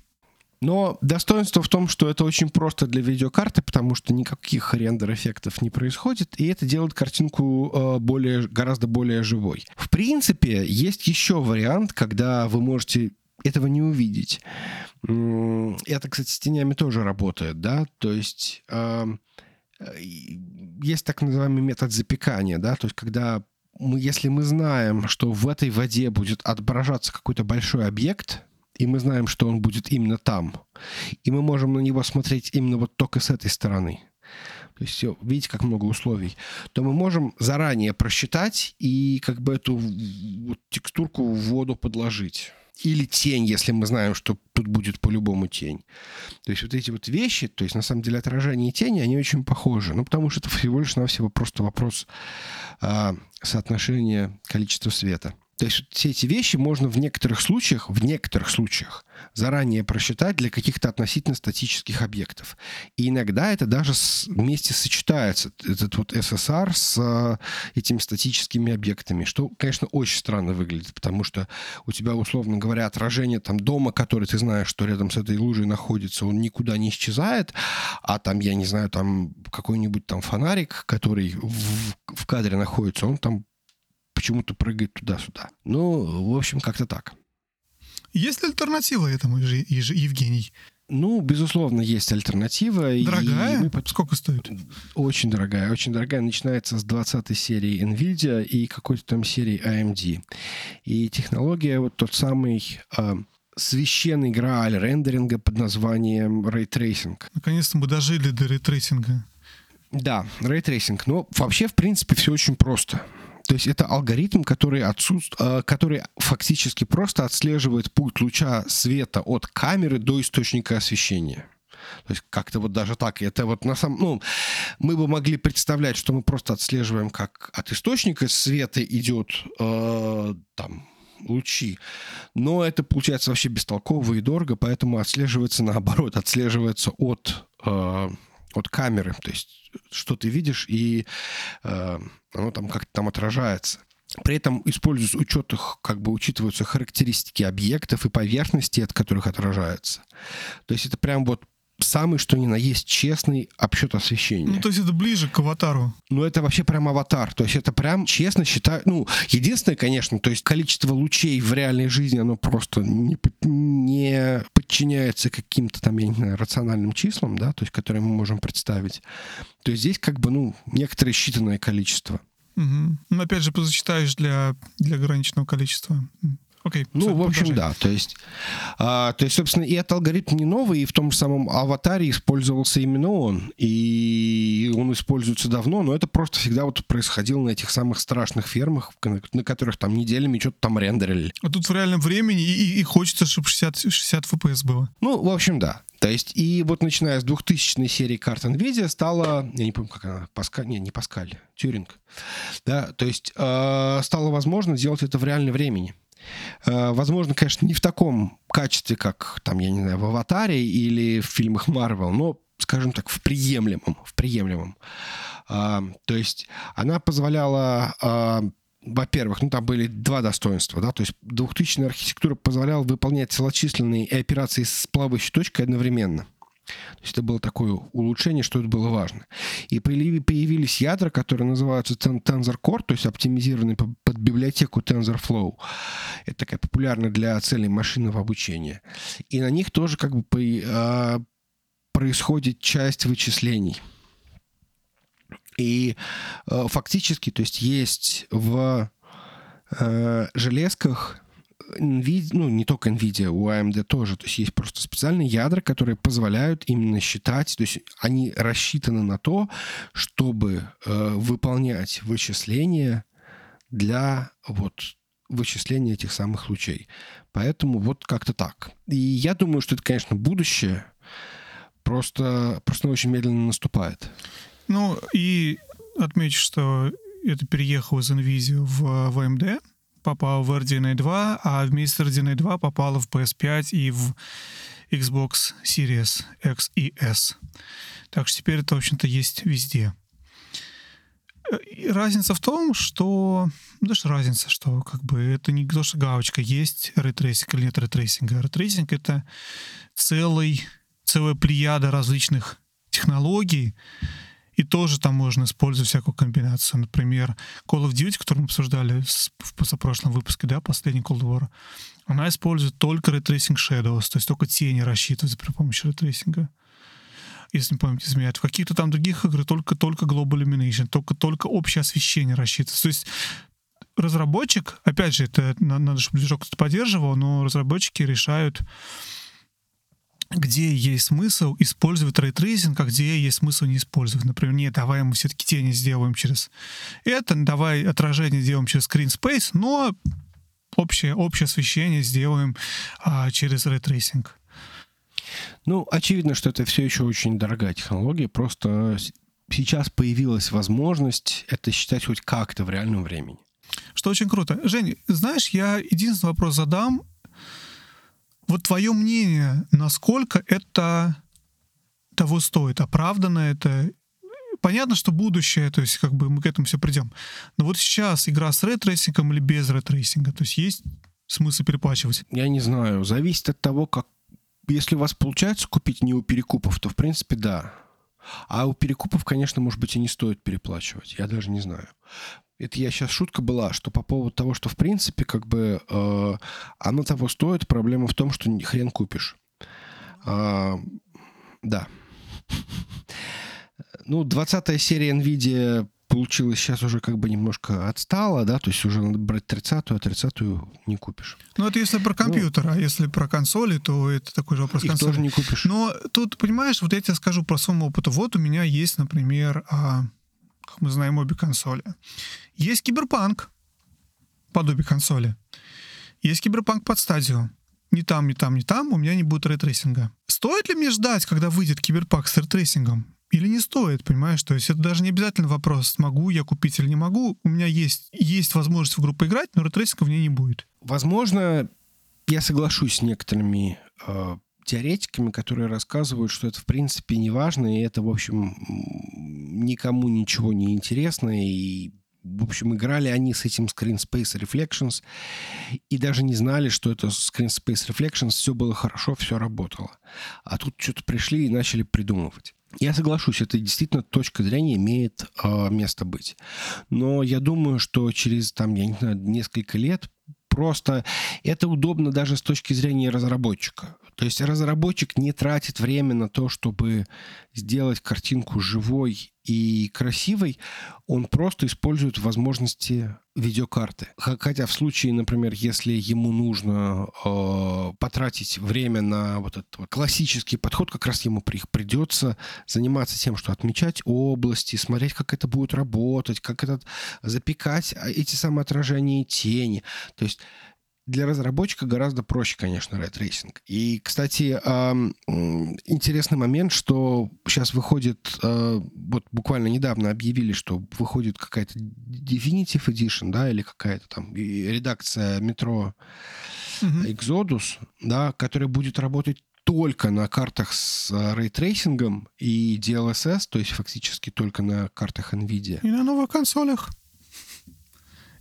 Но достоинство в том, что это очень просто для видеокарты, потому что никаких рендер-эффектов не происходит, и это делает картинку э, более, гораздо более живой. В принципе, есть еще вариант, когда вы можете этого не увидеть. Это, кстати, с тенями тоже работает, да, то есть э, есть так называемый метод запекания, да, то есть когда мы, если мы знаем, что в этой воде будет отображаться какой-то большой объект, и мы знаем, что он будет именно там, и мы можем на него смотреть именно вот только с этой стороны, то есть видите, как много условий, то мы можем заранее просчитать и как бы эту вот текстурку в воду подложить. Или тень, если мы знаем, что тут будет по-любому тень. То есть вот эти вот вещи, то есть на самом деле отражение тени, они очень похожи. Ну, потому что это всего лишь навсего просто вопрос а, соотношения количества света. То есть все эти вещи можно в некоторых случаях, в некоторых случаях заранее просчитать для каких-то относительно статических объектов. И иногда это даже вместе сочетается, этот вот SSR с э, этими статическими объектами, что, конечно, очень странно выглядит, потому что у тебя, условно говоря, отражение там дома, который ты знаешь, что рядом с этой лужей находится, он никуда не исчезает, а там, я не знаю, там какой-нибудь там фонарик, который в, в кадре находится, он там почему-то прыгает туда-сюда. Ну, в общем, как-то так. Есть ли альтернатива этому, Евгений? Ну, безусловно, есть альтернатива. Дорогая? И мы... Сколько стоит? Очень дорогая. Очень дорогая. Начинается с 20 серии NVIDIA и какой-то там серии AMD. И технология вот тот самый... Э, священный грааль рендеринга под названием Ray Tracing. Наконец-то мы дожили до рейтрейсинга. Да, рейтрейсинг. Но вообще, в принципе, все очень просто. То есть это алгоритм, который, отсутствует, который фактически просто отслеживает путь луча света от камеры до источника освещения. То есть как-то вот даже так. Это вот на самом... Ну, мы бы могли представлять, что мы просто отслеживаем, как от источника света идет э, там лучи. Но это получается вообще бестолково и дорого, поэтому отслеживается наоборот, отслеживается от, э, от камеры. То есть что ты видишь, и э, оно там как-то там отражается. При этом используются учетах, как бы учитываются характеристики объектов и поверхности, от которых отражается. То есть это прям вот самый, что ни на есть, честный обсчет освещения. Ну, то есть это ближе к аватару. Ну, это вообще прям аватар. То есть это прям, честно считаю, ну, единственное, конечно, то есть количество лучей в реальной жизни, оно просто не, не подчиняется каким-то там, я не знаю, рациональным числам, да, то есть которые мы можем представить. То есть здесь как бы, ну, некоторое считанное количество. Угу. Ну, опять же, позачитаешь для, для ограниченного количества. Окей. Okay, ну, в общем, да. То есть, а, то есть, собственно, и этот алгоритм не новый, и в том же самом аватаре использовался именно он. И он используется давно, но это просто всегда вот происходило на этих самых страшных фермах, на которых там неделями что-то там рендерили. А тут в реальном времени и, и хочется, чтобы 60, 60 FPS было. Ну, в общем, да. То есть, и вот начиная с 2000 серии карт NVIDIA стала, я не помню, как она, Паскаль, не, не Паскаль, Тюринг, да, то есть э, стало возможно делать это в реальном времени. Э, возможно, конечно, не в таком качестве, как, там, я не знаю, в «Аватаре» или в фильмах Марвел, но, скажем так, в приемлемом. В приемлемом. А, то есть она позволяла а, во-первых, ну там были два достоинства, да, то есть двухтысячная архитектура позволяла выполнять целочисленные операции с плавающей точкой одновременно. То есть это было такое улучшение, что это было важно. И появились ядра, которые называются Tensor Core, то есть оптимизированные под библиотеку TensorFlow. Это такая популярная для целей машинного обучения. И на них тоже как бы а, происходит часть вычислений. И э, фактически, то есть есть в э, железках NVIDIA, ну, не только NVIDIA, у AMD тоже, то есть есть просто специальные ядра, которые позволяют именно считать, то есть они рассчитаны на то, чтобы э, выполнять вычисления для вот вычисления этих самых лучей. Поэтому вот как-то так. И я думаю, что это, конечно, будущее, просто, просто очень медленно наступает. Ну, и отмечу, что это переехало из NVIDIA в, в AMD, попало в RDNA 2, а вместе с RDNA 2 попало в PS5 и в Xbox Series X и S. Так что теперь это, в общем-то, есть везде. И разница в том, что... Ну, даже разница, что как бы это не то, что галочка, есть рейтрейсинг или нет рейтрейсинга. Рейтрейсинг — это целый, целая плеяда различных технологий, и тоже там можно использовать всякую комбинацию. Например, Call of Duty, который мы обсуждали в позапрошлом выпуске, да, последний Cold War, она использует только Ray Tracing Shadows, то есть только тени рассчитываются при помощи Tracing. Если не память изменяет. В каких-то там других играх только, только Global Illumination, только, только общее освещение рассчитывается. То есть разработчик, опять же, это надо, чтобы движок это поддерживал, но разработчики решают, где есть смысл использовать рейтрейсинг, а где есть смысл не использовать. Например, нет, давай мы все-таки тени сделаем через это, давай отражение сделаем через screen space, но общее, общее освещение сделаем а, через рейтрейсинг. Ну, очевидно, что это все еще очень дорогая технология, просто сейчас появилась возможность это считать хоть как-то в реальном времени. Что очень круто. Жень, знаешь, я единственный вопрос задам, вот твое мнение, насколько это того стоит? Оправдано это? Понятно, что будущее, то есть как бы мы к этому все придем. Но вот сейчас игра с рейтрейсингом или без рейтрейсинга, то есть есть смысл переплачивать? Я не знаю. Зависит от того, как... Если у вас получается купить не у перекупов, то в принципе да. А у перекупов, конечно, может быть, и не стоит переплачивать. Я даже не знаю это я сейчас шутка была, что по поводу того, что в принципе как бы э, оно того стоит, проблема в том, что хрен купишь. Э, да. Ну, 20 серия NVIDIA получилось сейчас уже как бы немножко отстала, да, то есть уже надо брать 30-ю, а 30-ю не купишь. Ну, это если про ну. компьютер, ну, а если про консоли, то это такой же вопрос их консоли. тоже не купишь. Но тут, понимаешь, вот я тебе скажу про свой опыт. Вот у меня есть, например, а, как мы знаем, обе консоли. Есть киберпанк, под обе консоли. Есть киберпанк под Stadia. Ни там, ни там, ни там у меня не будет рейтрейсинга. Стоит ли мне ждать, когда выйдет киберпанк с рейтрейсингом? Или не стоит, понимаешь? То есть это даже не обязательно вопрос, могу я купить или не могу. У меня есть, есть возможность в игру поиграть, но рейтрейсинга в ней не будет. Возможно, я соглашусь с некоторыми э, теоретиками, которые рассказывают, что это в принципе не важно, и это, в общем, никому ничего не интересно, и в общем, играли они с этим Screen Space Reflections и даже не знали, что это Screen Space Reflections, все было хорошо, все работало. А тут что-то пришли и начали придумывать. Я соглашусь, это действительно точка зрения имеет э, место быть. Но я думаю, что через там, я не знаю, несколько лет просто это удобно даже с точки зрения разработчика. То есть разработчик не тратит время на то, чтобы сделать картинку живой и красивой, он просто использует возможности видеокарты. Хотя в случае, например, если ему нужно э, потратить время на вот этот вот классический подход, как раз ему при, придется заниматься тем, что отмечать области, смотреть, как это будет работать, как это запекать а, эти самые отражения и тени. То есть для разработчика гораздо проще, конечно, рейтрейсинг. И, кстати, интересный момент, что сейчас выходит, э, вот буквально недавно объявили, что выходит какая-то Definitive Edition, да, или какая-то там редакция Metro Exodus, да, которая будет работать только на картах с рейтрейсингом и DLSS, то есть фактически только на картах NVIDIA. И на новых консолях.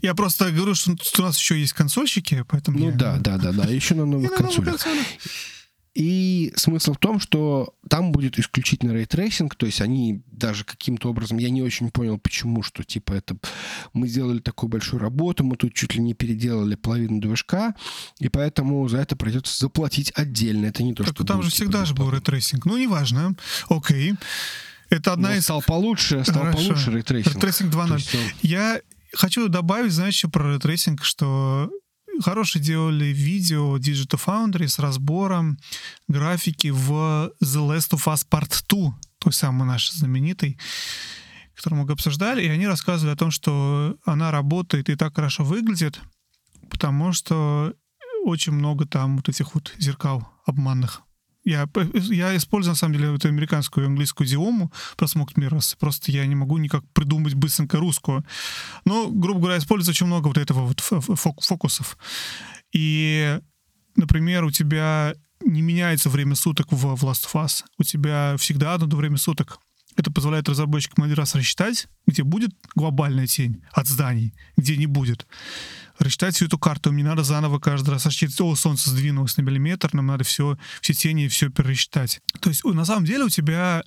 Я просто говорю, что у нас еще есть консольщики, поэтому... Ну я... да, да, да, да, еще на новых и консолях. На новых консолях. И смысл в том, что там будет исключительно рейтрейсинг, то есть они даже каким-то образом, я не очень понял, почему, что типа это мы сделали такую большую работу, мы тут чуть ли не переделали половину движка, и поэтому за это придется заплатить отдельно. Это не то, так что... там же всегда же был рейтрейсинг. Ну, неважно. Окей. Это одна Ну, из... стал получше, стал Хорошо. получше ray tracing. Ray tracing То 2.0. есть Я хочу добавить, знаешь, еще про ray tracing, что хорошие делали видео Digital Foundry с разбором графики в The Last of Us Part 2, той самой нашей знаменитой, которую мы обсуждали, и они рассказывали о том, что она работает и так хорошо выглядит, потому что очень много там вот этих вот зеркал обманных. Я, я использую, на самом деле, эту американскую и английскую диому про Smoked Mirrors. Просто я не могу никак придумать быстренько русскую. Но, грубо говоря, используется очень много вот этого вот фо- фо- фокусов. И, например, у тебя не меняется время суток в в Last of Us. У тебя всегда одно время суток. Это позволяет разработчикам один раз рассчитать, где будет глобальная тень от зданий, где не будет. Рассчитать всю эту карту. Им не надо заново каждый раз рассчитать, о, солнце сдвинулось на миллиметр, нам надо все, все тени, все пересчитать. То есть, на самом деле, у тебя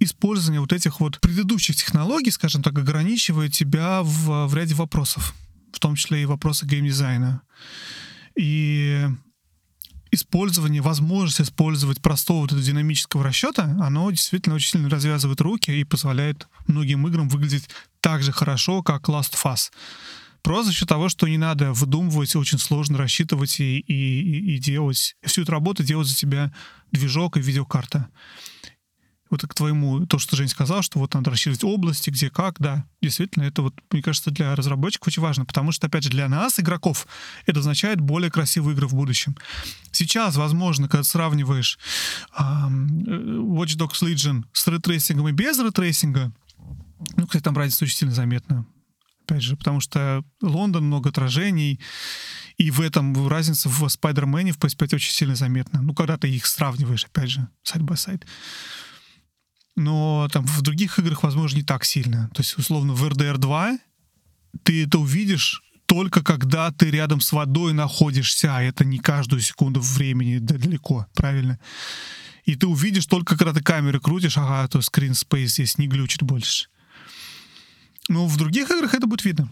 использование вот этих вот предыдущих технологий, скажем так, ограничивает тебя в, в ряде вопросов, в том числе и вопросы геймдизайна. И использование, возможность использовать простого вот этого динамического расчета, оно действительно очень сильно развязывает руки и позволяет многим играм выглядеть так же хорошо, как Last of. Просто за счет того, что не надо выдумывать, очень сложно рассчитывать и, и, и- делать. Всю эту работу делать за тебя движок и видеокарта. Вот к твоему, то, что Жень сказал, что вот надо рассчитывать области, где как, да. Действительно, это вот, мне кажется, для разработчиков очень важно, потому что, опять же, для нас, игроков, это означает более красивые игры в будущем. Сейчас, возможно, когда сравниваешь ам, э, Watch Dogs Legion с ретрейсингом и без ретрейсинга, ну, кстати, там разница очень сильно заметна. Опять же, потому что Лондон, много отражений, и в этом разница в Spider-Man в PS5 очень сильно заметна. Ну, когда ты их сравниваешь, опять же, side-by-side. Но там в других играх, возможно, не так сильно. То есть, условно, в RDR 2 ты это увидишь только когда ты рядом с водой находишься, а это не каждую секунду времени да- далеко, правильно? И ты увидишь только, когда ты камеры крутишь, ага, то screen space здесь не глючит больше. Но в других играх это будет видно.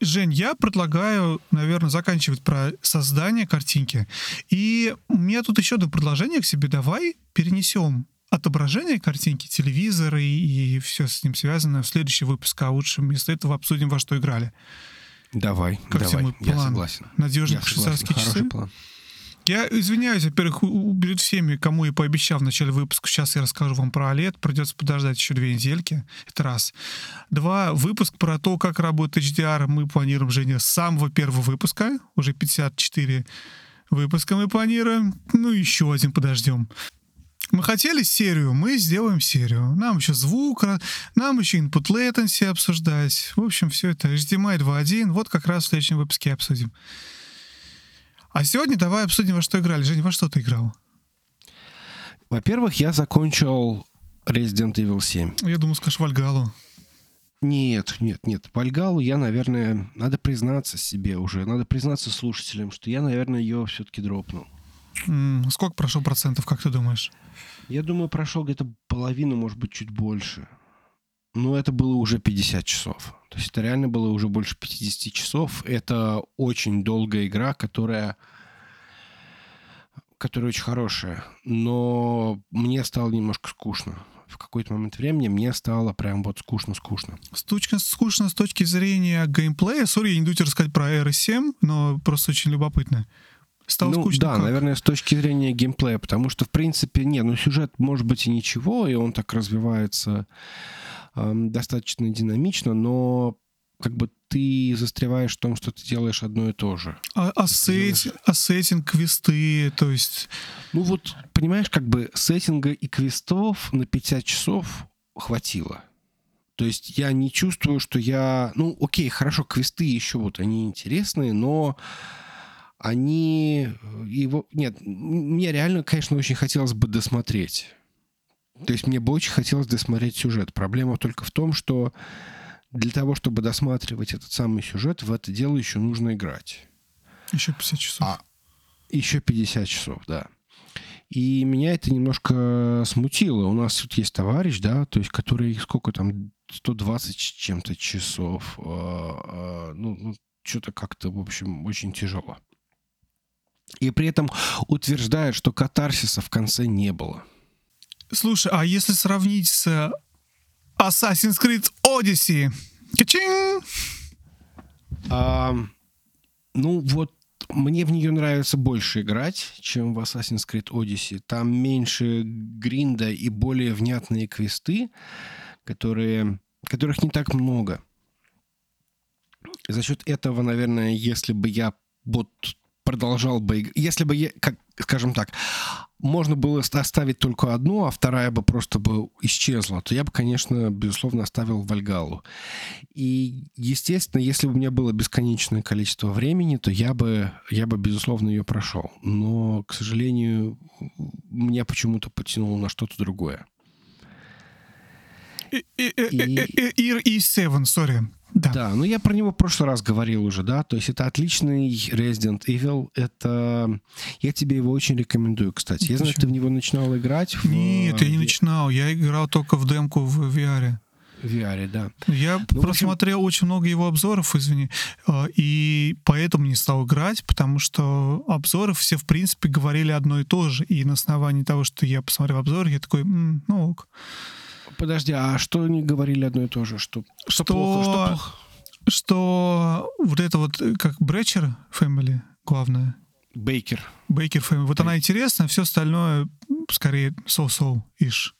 Жень, я предлагаю, наверное, заканчивать про создание картинки. И у меня тут еще одно предложение к себе. Давай перенесем отображение картинки, телевизора и, все с ним связанное в следующий выпуск, а лучше вместо этого обсудим, во что играли. Давай, Как давай, мой я согласен. Надежные Я хороший часы. план. Я извиняюсь, во-первых, перед всеми, кому я пообещал в начале выпуска. Сейчас я расскажу вам про OLED. Придется подождать еще две недельки. Это раз. Два. Выпуск про то, как работает HDR, мы планируем, Женя, с самого первого выпуска. Уже 54 выпуска мы планируем. Ну, еще один подождем. Мы хотели серию, мы сделаем серию. Нам еще звук, нам еще input latency обсуждать. В общем, все это HDMI 2.1. Вот как раз в следующем выпуске обсудим. А сегодня давай обсудим, во что играли. Женя, во что ты играл? Во-первых, я закончил Resident Evil 7. Я думал, скажешь Вальгалу. Нет, нет, нет. Вальгалу я, наверное, надо признаться себе уже, надо признаться слушателям, что я, наверное, ее все-таки дропнул. М, Сколько прошел процентов, как ты думаешь? Я думаю, прошел где-то половину, может быть, чуть больше. Но это было уже 50 часов. То есть это реально было уже больше 50 часов. Это очень долгая игра, которая которая очень хорошая. Но мне стало немножко скучно. В какой-то момент времени мне стало прям вот скучно-скучно. С точки, скучно с точки зрения геймплея. Сори, я не буду тебе рассказать про R7, но просто очень любопытно. Стало ну, скучно да, как? наверное, с точки зрения геймплея, потому что, в принципе, не, ну, сюжет может быть и ничего, и он так развивается достаточно динамично, но как бы ты застреваешь в том, что ты делаешь одно и то же. А, а, сет- а сеттинг, квесты, то есть... Ну вот, понимаешь, как бы сеттинга и квестов на 50 часов хватило. То есть я не чувствую, что я... Ну, окей, хорошо, квесты еще вот, они интересные, но они... э, Его... Нет, мне реально, конечно, очень хотелось бы досмотреть. То есть мне бы очень хотелось досмотреть сюжет. Проблема только в том, что для того, чтобы досматривать этот самый сюжет, в это дело еще нужно играть. Еще 50 часов. А, еще 50 часов, да. И меня это немножко смутило. У нас тут есть товарищ, да, то есть который сколько там, 120 с чем-то часов. а, а, ну, ну, что-то как-то, в общем, очень тяжело. И при этом утверждает, что катарсиса в конце не было. Слушай, а если сравнить с Assassin's Creed Odyssey? Качин! А, ну вот мне в нее нравится больше играть, чем в Assassin's Creed Odyssey. Там меньше гринда и более внятные квесты, которые, которых не так много. За счет этого, наверное, если бы я вот продолжал бы... Если бы я, как, скажем так, можно было оставить только одну, а вторая бы просто бы исчезла, то я бы, конечно, безусловно, оставил Вальгалу. И, естественно, если бы у меня было бесконечное количество времени, то я бы, я бы безусловно, ее прошел. Но, к сожалению, меня почему-то потянуло на что-то другое. И, и, и, и, и Seven, сори. Да. да, ну я про него в прошлый раз говорил уже, да, то есть это отличный Resident Evil, это... Я тебе его очень рекомендую, кстати. Я знаю, ты в него начинал играть. В... Нет, я не начинал, я играл только в демку в VR. VR, да. Я ну, просмотрел общем... очень много его обзоров, извини, а, и поэтому не стал играть, потому что обзоры все, в принципе, говорили одно и то же, и на основании того, что я посмотрел обзор, я такой, м-м, ну ок. Подожди, а что они говорили одно и то же? Что, что, что плохо, что плохо? Что вот это вот, как Бречер Family, главное. Baker. Baker Family. Вот Baker. она интересна, все остальное скорее so-so-ish.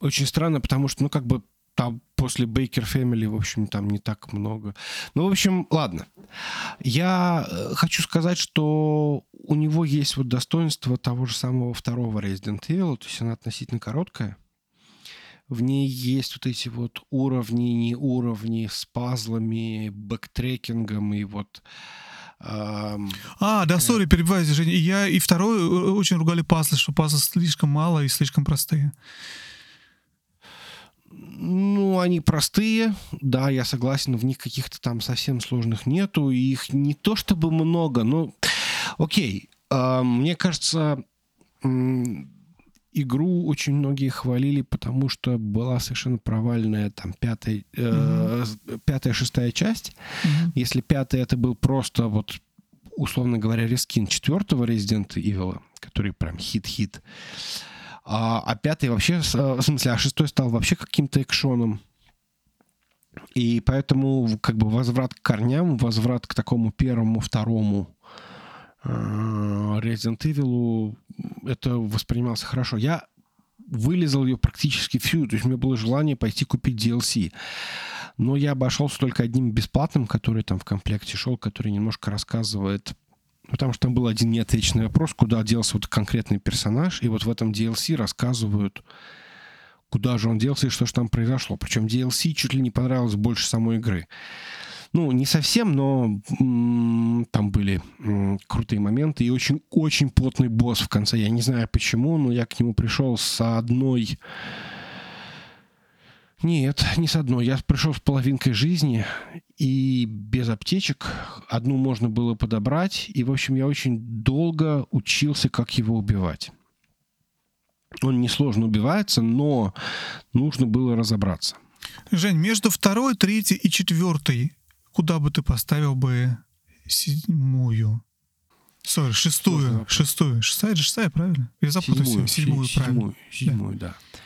Очень странно, потому что, ну, как бы там после Baker Family, в общем, там не так много. Ну, в общем, ладно. Я э, хочу сказать, что у него есть вот достоинство того же самого второго Resident Evil, то есть она относительно короткая. В ней есть вот эти вот уровни, не уровни с пазлами, backtracking ом и вот... Эм, а, да, сори, перебивайте, Женя. Я и второй э, очень ругали пазлы, что пазлы слишком мало и слишком простые. Ну, они простые, да, я согласен, в них каких-то там совсем сложных нету, их не то чтобы много, но окей, э, мне кажется, игру очень многие хвалили, потому что была совершенно провальная там пятая, э, mm-hmm. пятая, шестая часть. Mm-hmm. Если пятая это был просто вот условно говоря рескин четвертого Resident Evil, который прям хит-хит. А, а пятый вообще, в смысле, а шестой стал вообще каким-то экшоном. И поэтому как бы возврат к корням, возврат к такому первому, второму э, Resident Evil, это воспринимался хорошо. Я вылезал ее практически всю, то есть у меня было желание пойти купить DLC. Но я обошелся только одним бесплатным, который там в комплекте шел, который немножко рассказывает Потому что там был один неотвеченный вопрос, куда делся вот конкретный персонаж, и вот в этом DLC рассказывают, куда же он делся и что же там произошло. Причем DLC чуть ли не понравилось больше самой игры. Ну, не совсем, но м- там были м- крутые моменты и очень-очень плотный босс в конце. Я не знаю почему, но я к нему пришел с одной нет, не с одной. Я пришел с половинкой жизни и без аптечек. Одну можно было подобрать. И, в общем, я очень долго учился, как его убивать. Он несложно убивается, но нужно было разобраться. Жень, между второй, третьей и четвертой куда бы ты поставил бы седьмую? Сори, шестую. Шестую. Шестая, шестая, правильно? Я запутался. Седьмую, седьмую, седьмую правильно. Седьмую, да. да.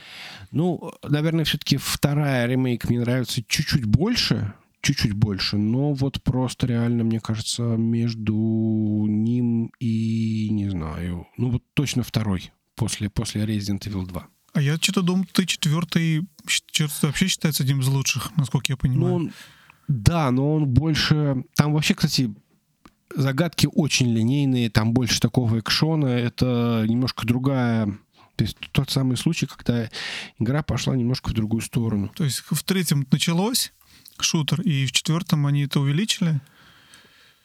Ну, наверное, все-таки вторая ремейк мне нравится чуть-чуть больше, чуть-чуть больше, но вот просто реально, мне кажется, между ним и, не знаю, ну вот точно второй после, после Resident Evil 2. А я что-то думал, ты четвертый вообще считается одним из лучших, насколько я понимаю. Ну, он, да, но он больше... Там вообще, кстати, загадки очень линейные, там больше такого экшона, это немножко другая то есть тот самый случай, когда игра пошла немножко в другую сторону. То есть в третьем началось шутер, и в четвертом они это увеличили?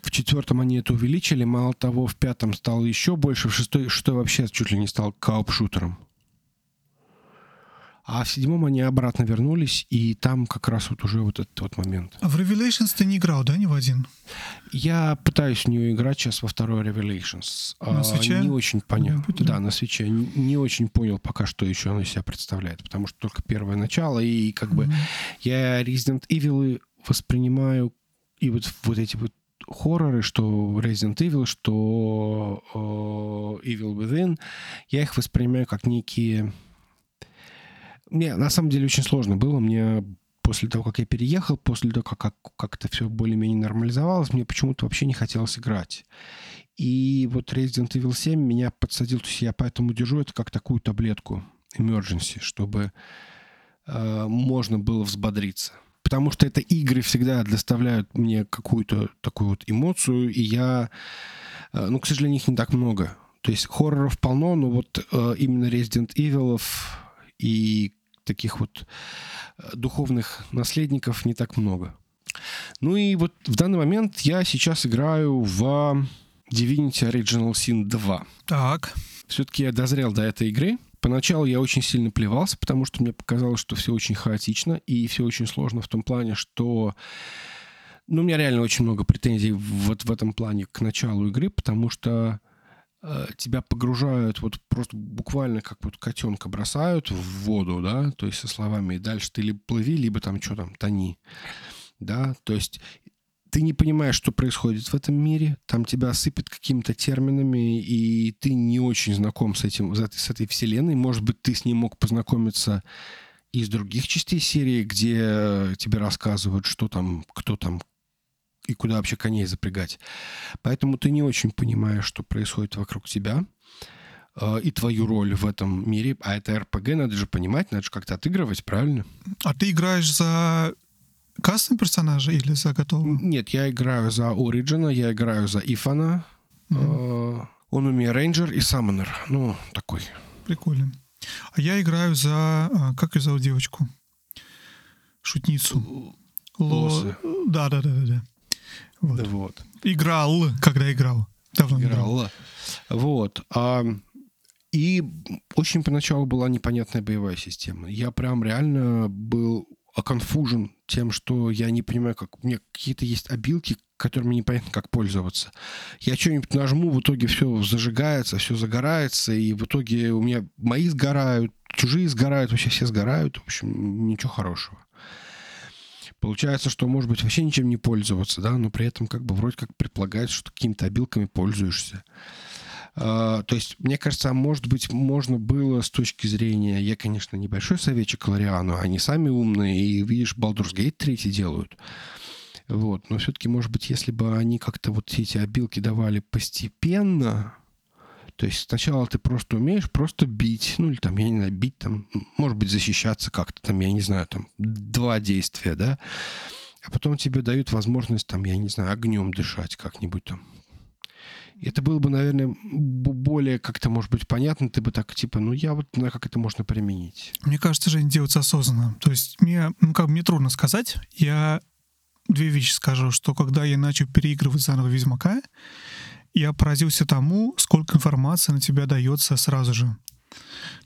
В четвертом они это увеличили. Мало того, в пятом стало еще больше. В шестой, шестой вообще чуть ли не стал кауп-шутером. А в седьмом они обратно вернулись, и там как раз вот уже вот этот вот момент. А в Revelations ты не играл, да, ни в один? Я пытаюсь в нее играть сейчас во второй Revelations. На свече? А, не очень понял. Да, на свече. Не очень понял пока, что еще она из себя представляет, потому что только первое начало, и как mm-hmm. бы я Resident Evil воспринимаю, и вот, вот эти вот хорроры, что Resident Evil, что э, Evil Within, я их воспринимаю как некие... Мне на самом деле очень сложно было. Мне после того, как я переехал, после того, как, как, как это все более-менее нормализовалось, мне почему-то вообще не хотелось играть. И вот Resident Evil 7 меня подсадил, то есть я поэтому держу это как такую таблетку emergency, чтобы э, можно было взбодриться. Потому что это игры всегда доставляют мне какую-то такую вот эмоцию, и я, э, ну, к сожалению, их не так много. То есть хорроров полно, но вот э, именно Resident Evil и таких вот э, духовных наследников не так много. Ну и вот в данный момент я сейчас играю в Divinity Original Sin 2. Так. Все-таки я дозрел до этой игры. Поначалу я очень сильно плевался, потому что мне показалось, что все очень хаотично и все очень сложно в том плане, что ну, у меня реально очень много претензий вот в этом плане к началу игры, потому что тебя погружают вот просто буквально как вот котенка бросают в воду, да, то есть со словами, дальше ты либо плыви, либо там что там, тони, да, то есть ты не понимаешь, что происходит в этом мире, там тебя сыпят какими-то терминами, и ты не очень знаком с этим, с этой вселенной. Может быть, ты с ней мог познакомиться из других частей серии, где тебе рассказывают, что там, кто там и куда вообще коней запрягать. Поэтому ты не очень понимаешь, что происходит вокруг тебя э, и твою роль в этом мире. А это РПГ, надо же понимать, надо же как-то отыгрывать, правильно? А ты играешь за кастом персонажа или за готового? Нет, я играю за Ориджина, я играю за Ифана. Mm-hmm. Он у меня рейнджер и саммонер. Ну, такой. Прикольно. А я играю за... А, как ее зовут девочку? Шутницу. Ло... Да, да, да, да, да. Вот. Да вот. Играл, когда играл. Давно играл. Вот. А, и очень поначалу была непонятная боевая система. Я прям реально был оконфужен тем, что я не понимаю, как у меня какие-то есть обилки, которыми непонятно, как пользоваться. Я что-нибудь нажму, в итоге все зажигается, все загорается, и в итоге у меня мои сгорают, чужие сгорают, вообще все сгорают. В общем, ничего хорошего. Получается, что, может быть, вообще ничем не пользоваться, да, но при этом как бы вроде как предполагается, что какими-то обилками пользуешься. А, то есть, мне кажется, может быть, можно было с точки зрения... Я, конечно, небольшой советчик Лориану, они сами умные, и, видишь, Baldur's Gate 3 делают. Вот. Но все-таки, может быть, если бы они как-то вот эти обилки давали постепенно, то есть сначала ты просто умеешь просто бить, ну или там, я не знаю, бить там, может быть, защищаться как-то там, я не знаю, там, два действия, да, а потом тебе дают возможность там, я не знаю, огнем дышать как-нибудь там, это было бы, наверное, более как-то, может быть, понятно. Ты бы так, типа, ну, я вот знаю, как это можно применить. Мне кажется, Жень, делается осознанно. То есть мне, ну, как мне трудно сказать. Я две вещи скажу, что когда я начал переигрывать заново Ведьмака, я поразился тому, сколько информации на тебя дается сразу же.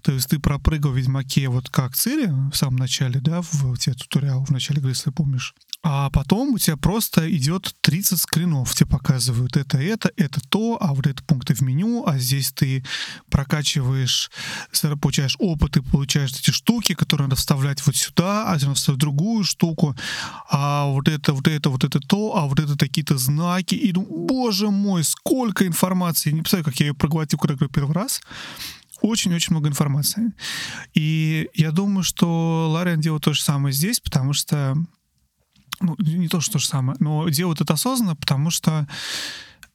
То есть ты пропрыгал в Ведьмаке вот как Цири в самом начале, да, в, тебе туториал в начале игры, если помнишь. А потом у тебя просто идет 30 скринов, тебе показывают это, это, это то, а вот это пункты в меню, а здесь ты прокачиваешь, получаешь опыт и получаешь эти штуки, которые надо вставлять вот сюда, а надо вставить другую штуку, а вот это, вот это, вот это то, а вот это такие-то знаки. И ну, боже мой, сколько информации. Не представляю, как я ее проглотил, когда играю первый раз очень-очень много информации. И я думаю, что Лариан делает то же самое здесь, потому что ну, не то, что то же самое, но делают это осознанно, потому что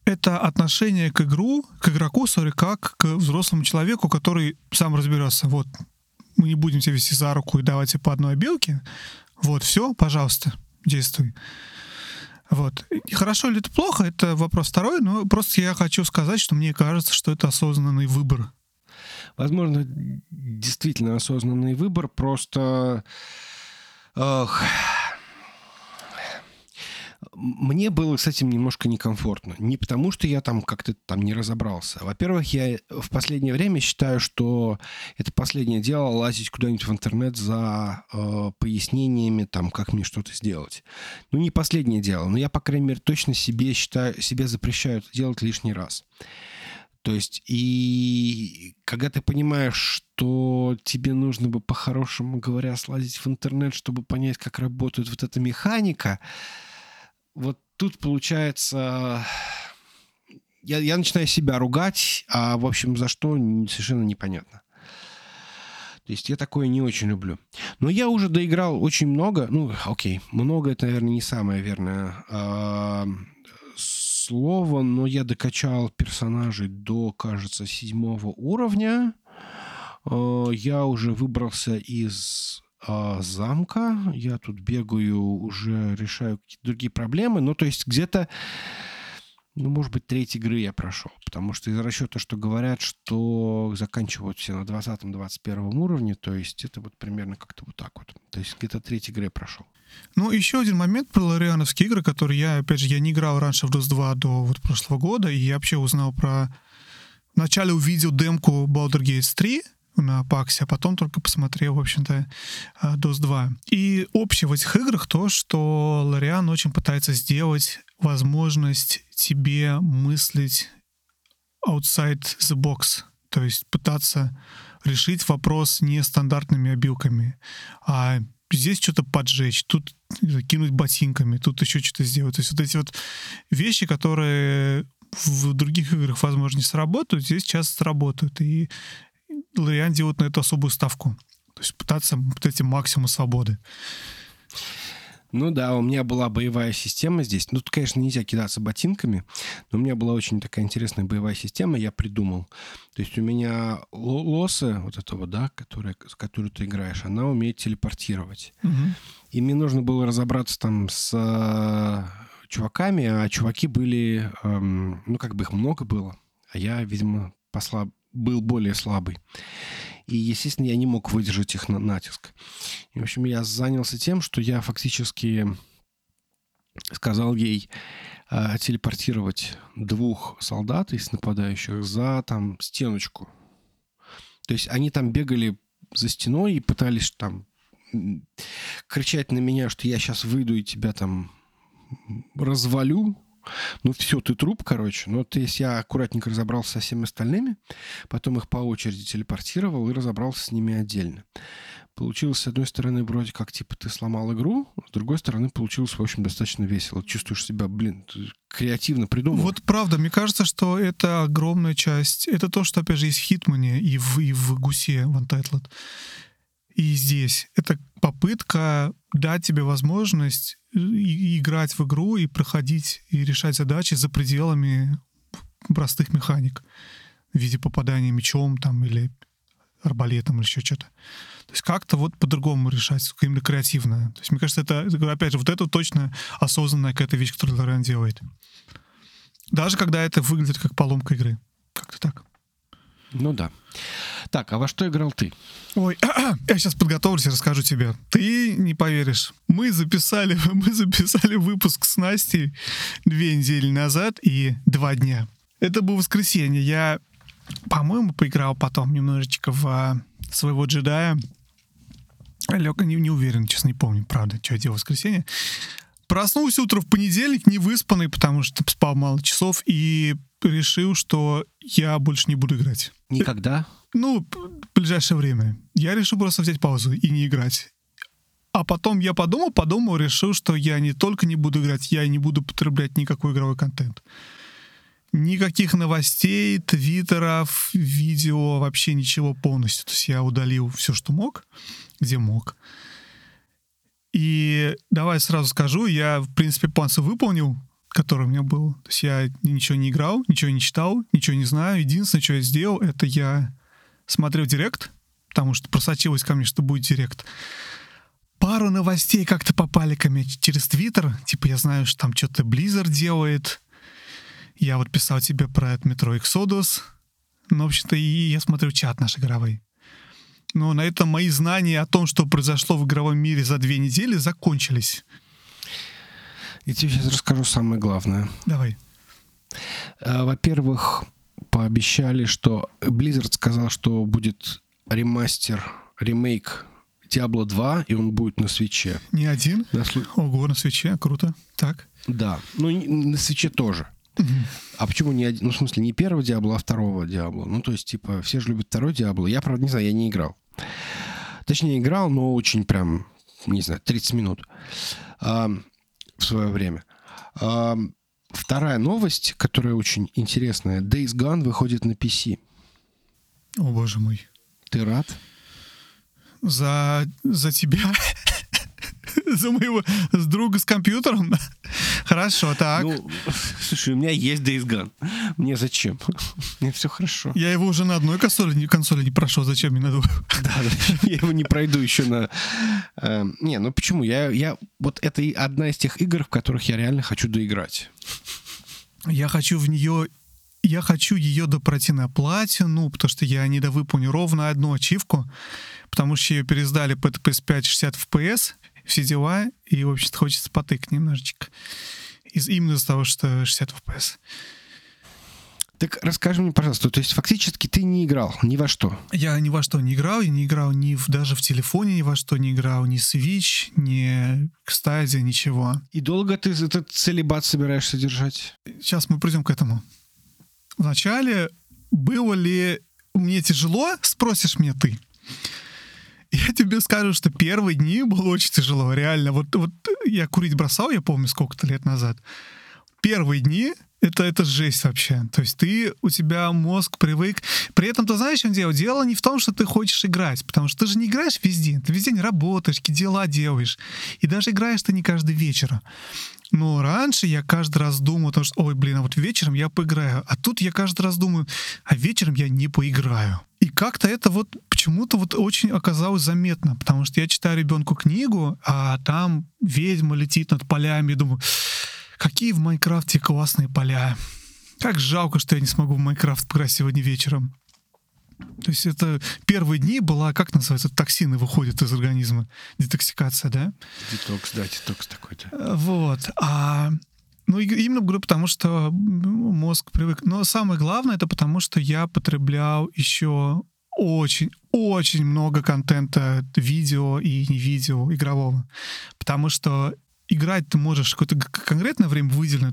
это отношение к игру, к игроку, сори, как к взрослому человеку, который сам разберется. Вот, мы не будем тебя вести за руку и давать тебе по одной обилке. Вот, все, пожалуйста, действуй. Вот. Хорошо или это плохо, это вопрос второй, но просто я хочу сказать, что мне кажется, что это осознанный выбор. Возможно, действительно осознанный выбор, просто... Ох, мне было с этим немножко некомфортно. Не потому, что я там как-то там не разобрался. Во-первых, я в последнее время считаю, что это последнее дело лазить куда-нибудь в интернет за э, пояснениями, там, как мне что-то сделать. Ну, не последнее дело, но я, по крайней мере, точно себе считаю, себе запрещаю это делать лишний раз. То есть, и когда ты понимаешь, что тебе нужно бы, по-хорошему говоря, слазить в интернет, чтобы понять, как работает вот эта механика, вот тут получается... Я, я начинаю себя ругать, а, в общем, за что совершенно непонятно. То есть я такое не очень люблю. Но я уже доиграл очень много. Ну, окей, много это, наверное, не самое верное э, слово, но я докачал персонажей до, кажется, седьмого уровня. Э, я уже выбрался из э, замка. Я тут бегаю, уже решаю какие-то другие проблемы. Ну, то есть где-то ну, может быть, треть игры я прошел. Потому что из расчета, что говорят, что заканчивают все на 20-21 уровне, то есть это вот примерно как-то вот так вот. То есть где-то треть игры я прошел. Ну, еще один момент про лориановские игры, которые я, опять же, я не играл раньше в DOS 2 до вот прошлого года, и я вообще узнал про... Вначале увидел демку Baldur's Gate 3, на Паксе, а потом только посмотрел, в общем-то, DOS 2. И общее в этих играх то, что Лориан очень пытается сделать возможность тебе мыслить outside the box, то есть пытаться решить вопрос не стандартными обилками, а здесь что-то поджечь, тут кинуть ботинками, тут еще что-то сделать. То есть вот эти вот вещи, которые в других играх, возможно, не сработают, здесь часто сработают. И Лориан делает на эту особую ставку. То есть пытаться вот эти максимум свободы. Ну да, у меня была боевая система здесь. Ну, тут, конечно, нельзя кидаться ботинками, но у меня была очень такая интересная боевая система, я придумал. То есть у меня лосы, вот этого, да, которая, с которой ты играешь, она умеет телепортировать. Угу. И мне нужно было разобраться там с э, чуваками, а чуваки были, эм, ну, как бы их много было, а я, видимо, послаб, был более слабый. И, естественно, я не мог выдержать их на натиск. И, в общем, я занялся тем, что я фактически сказал ей э, телепортировать двух солдат из нападающих за там стеночку. То есть они там бегали за стеной и пытались там кричать на меня, что я сейчас выйду и тебя там развалю. Ну все, ты труп, короче. Но вот если я аккуратненько разобрался со всеми остальными, потом их по очереди телепортировал и разобрался с ними отдельно. Получилось, с одной стороны, вроде как, типа, ты сломал игру, с другой стороны, получилось, в общем, достаточно весело. Чувствуешь себя, блин, креативно придумал. Вот правда, мне кажется, что это огромная часть. Это то, что, опять же, есть в Хитмане и в, и в Гусе, в Untitled. И здесь. Это попытка дать тебе возможность играть в игру и проходить и решать задачи за пределами простых механик в виде попадания мечом там или арбалетом или еще что-то. То есть как-то вот по-другому решать, именно креативно. То есть мне кажется, это, опять же, вот это точно осознанная какая-то вещь, которую Лорен делает. Даже когда это выглядит как поломка игры. Как-то так. Ну да. Так, а во что играл ты? Ой, я сейчас подготовлюсь и расскажу тебе. Ты не поверишь. Мы записали, мы записали выпуск с Настей две недели назад и два дня. Это было воскресенье. Я, по-моему, поиграл потом немножечко в а, своего джедая. Лег, не, не уверен, честно, не помню, правда, что я делал в воскресенье. Проснулся утро в понедельник, не выспанный, потому что спал мало часов, и решил, что я больше не буду играть. Никогда? Ну, в ближайшее время. Я решил просто взять паузу и не играть. А потом я подумал, подумал, решил, что я не только не буду играть, я и не буду потреблять никакой игровой контент. Никаких новостей, твиттеров, видео, вообще ничего полностью. То есть я удалил все, что мог, где мог. И давай сразу скажу, я, в принципе, план выполнил, который у меня был. То есть я ничего не играл, ничего не читал, ничего не знаю. Единственное, что я сделал, это я смотрел директ, потому что просочилось ко мне, что будет директ. Пару новостей как-то попали ко мне через Твиттер. Типа я знаю, что там что-то Blizzard делает. Я вот писал тебе про это Metro Exodus. Ну, в общем-то, и я смотрю чат наш игровой. Но на этом мои знания о том, что произошло в игровом мире за две недели, закончились. Я тебе сейчас расскажу самое главное. Давай. Э, во-первых, пообещали, что Blizzard сказал, что будет ремастер, ремейк Diablo 2, и он будет на свече. Не один? Слу... Ого, на свече, круто. Так. Да, ну на свече тоже. Угу. А почему не один? Ну, в смысле, не первого Диабло, а второго Диабло. Ну, то есть, типа, все же любят второй Диабло. Я, правда, не знаю, я не играл. Точнее, играл, но очень прям, не знаю, 30 минут а, в свое время. А, вторая новость, которая очень интересная. Days Gone выходит на PC. О, боже мой. Ты рад? За, за тебя за моего с друга с компьютером. Хорошо, так. Ну, слушай, у меня есть Days Gone. Мне зачем? Мне все хорошо. Я его уже на одной консоли, не, консоли не прошел. Зачем мне на двух? Да, я его не пройду еще на... Э, не, ну почему? Я, я... Вот это одна из тех игр, в которых я реально хочу доиграть. Я хочу в нее я хочу ее допройти на платину, потому что я не довыполню ровно одну ачивку, потому что ее пересдали под PS5 60 FPS, все дела, и, в общем-то, хочется потыкать немножечко. Из, именно из-за того, что 60 FPS. Так расскажи мне, пожалуйста, то есть фактически ты не играл ни во что? Я ни во что не играл, я не играл ни в, даже в телефоне ни во что не играл, ни Switch, ни Stadia, ничего. И долго ты этот целебат собираешься держать? Сейчас мы придем к этому. Вначале было ли мне тяжело, спросишь меня ты. Я тебе скажу, что первые дни было очень тяжело, реально. Вот, вот я курить бросал, я помню, сколько-то лет назад. Первые дни это, это жесть вообще. То есть ты, у тебя мозг привык. При этом ты знаешь, что дело? Дело не в том, что ты хочешь играть, потому что ты же не играешь везде. Ты везде не работаешь, какие дела делаешь. И даже играешь ты не каждый вечер. Но раньше я каждый раз думал, потому что, ой, блин, а вот вечером я поиграю. А тут я каждый раз думаю, а вечером я не поиграю. И как-то это вот почему-то вот очень оказалось заметно, потому что я читаю ребенку книгу, а там ведьма летит над полями, и думаю, какие в Майнкрафте классные поля. Как жалко, что я не смогу в Майнкрафт поиграть сегодня вечером. То есть это первые дни была, как называется, токсины выходят из организма, детоксикация, да? Детокс, да, детокс такой-то. Э, вот. А, ну, именно говорю, потому что мозг привык. Но самое главное, это потому что я потреблял еще очень-очень много контента видео и не видео игрового. Потому что играть ты можешь какое-то конкретное время выделенное.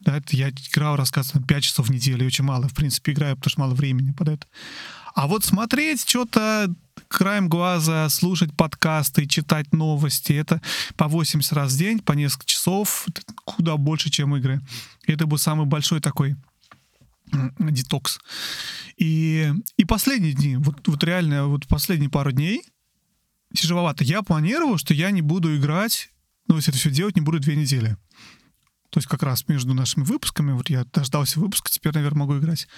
Да, я играл, рассказываю, 5 часов в неделю, очень мало, в принципе, играю, потому что мало времени под это. А вот смотреть что-то краем глаза, слушать подкасты, читать новости, это по 80 раз в день, по несколько часов, куда больше, чем игры. Это был самый большой такой детокс. И, и последние дни, вот, вот реально, вот последние пару дней тяжеловато. Я планировал, что я не буду играть, ну, если это все делать, не буду две недели. То есть как раз между нашими выпусками, вот я дождался выпуска, теперь, наверное, могу играть.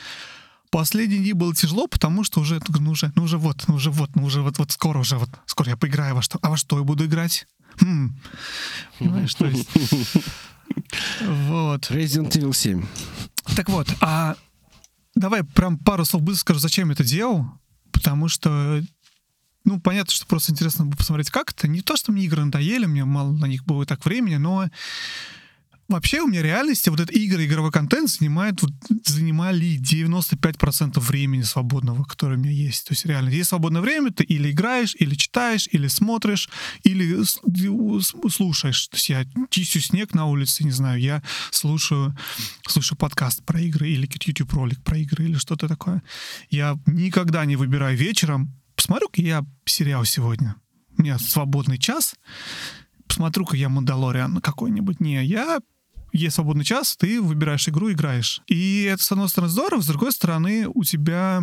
Последние дни было тяжело, потому что уже, ну уже, ну уже вот, ну уже вот, ну уже вот, вот скоро уже, вот скоро я поиграю во что. А во что я буду играть? Хм. Понимаешь, то есть... Вот. Resident Evil 7. Так вот, а давай прям пару слов быстро скажу, зачем я это делал. Потому что ну, понятно, что просто интересно было посмотреть, как это. Не то, что мне игры надоели, мне мало на них было так времени, но Вообще у меня реальности вот этот игры, игровой контент занимает, вот, занимали 95% времени свободного, которое у меня есть. То есть реально, есть свободное время, ты или играешь, или читаешь, или смотришь, или слушаешь. То есть я чистю снег на улице, не знаю, я слушаю, слушаю подкаст про игры или YouTube ролик про игры или что-то такое. Я никогда не выбираю вечером, посмотрю-ка я сериал сегодня. У меня свободный час, посмотрю-ка я «Мандалориан» какой-нибудь. Не, я есть свободный час, ты выбираешь игру, играешь. И это, с одной стороны, здорово, с другой стороны, у тебя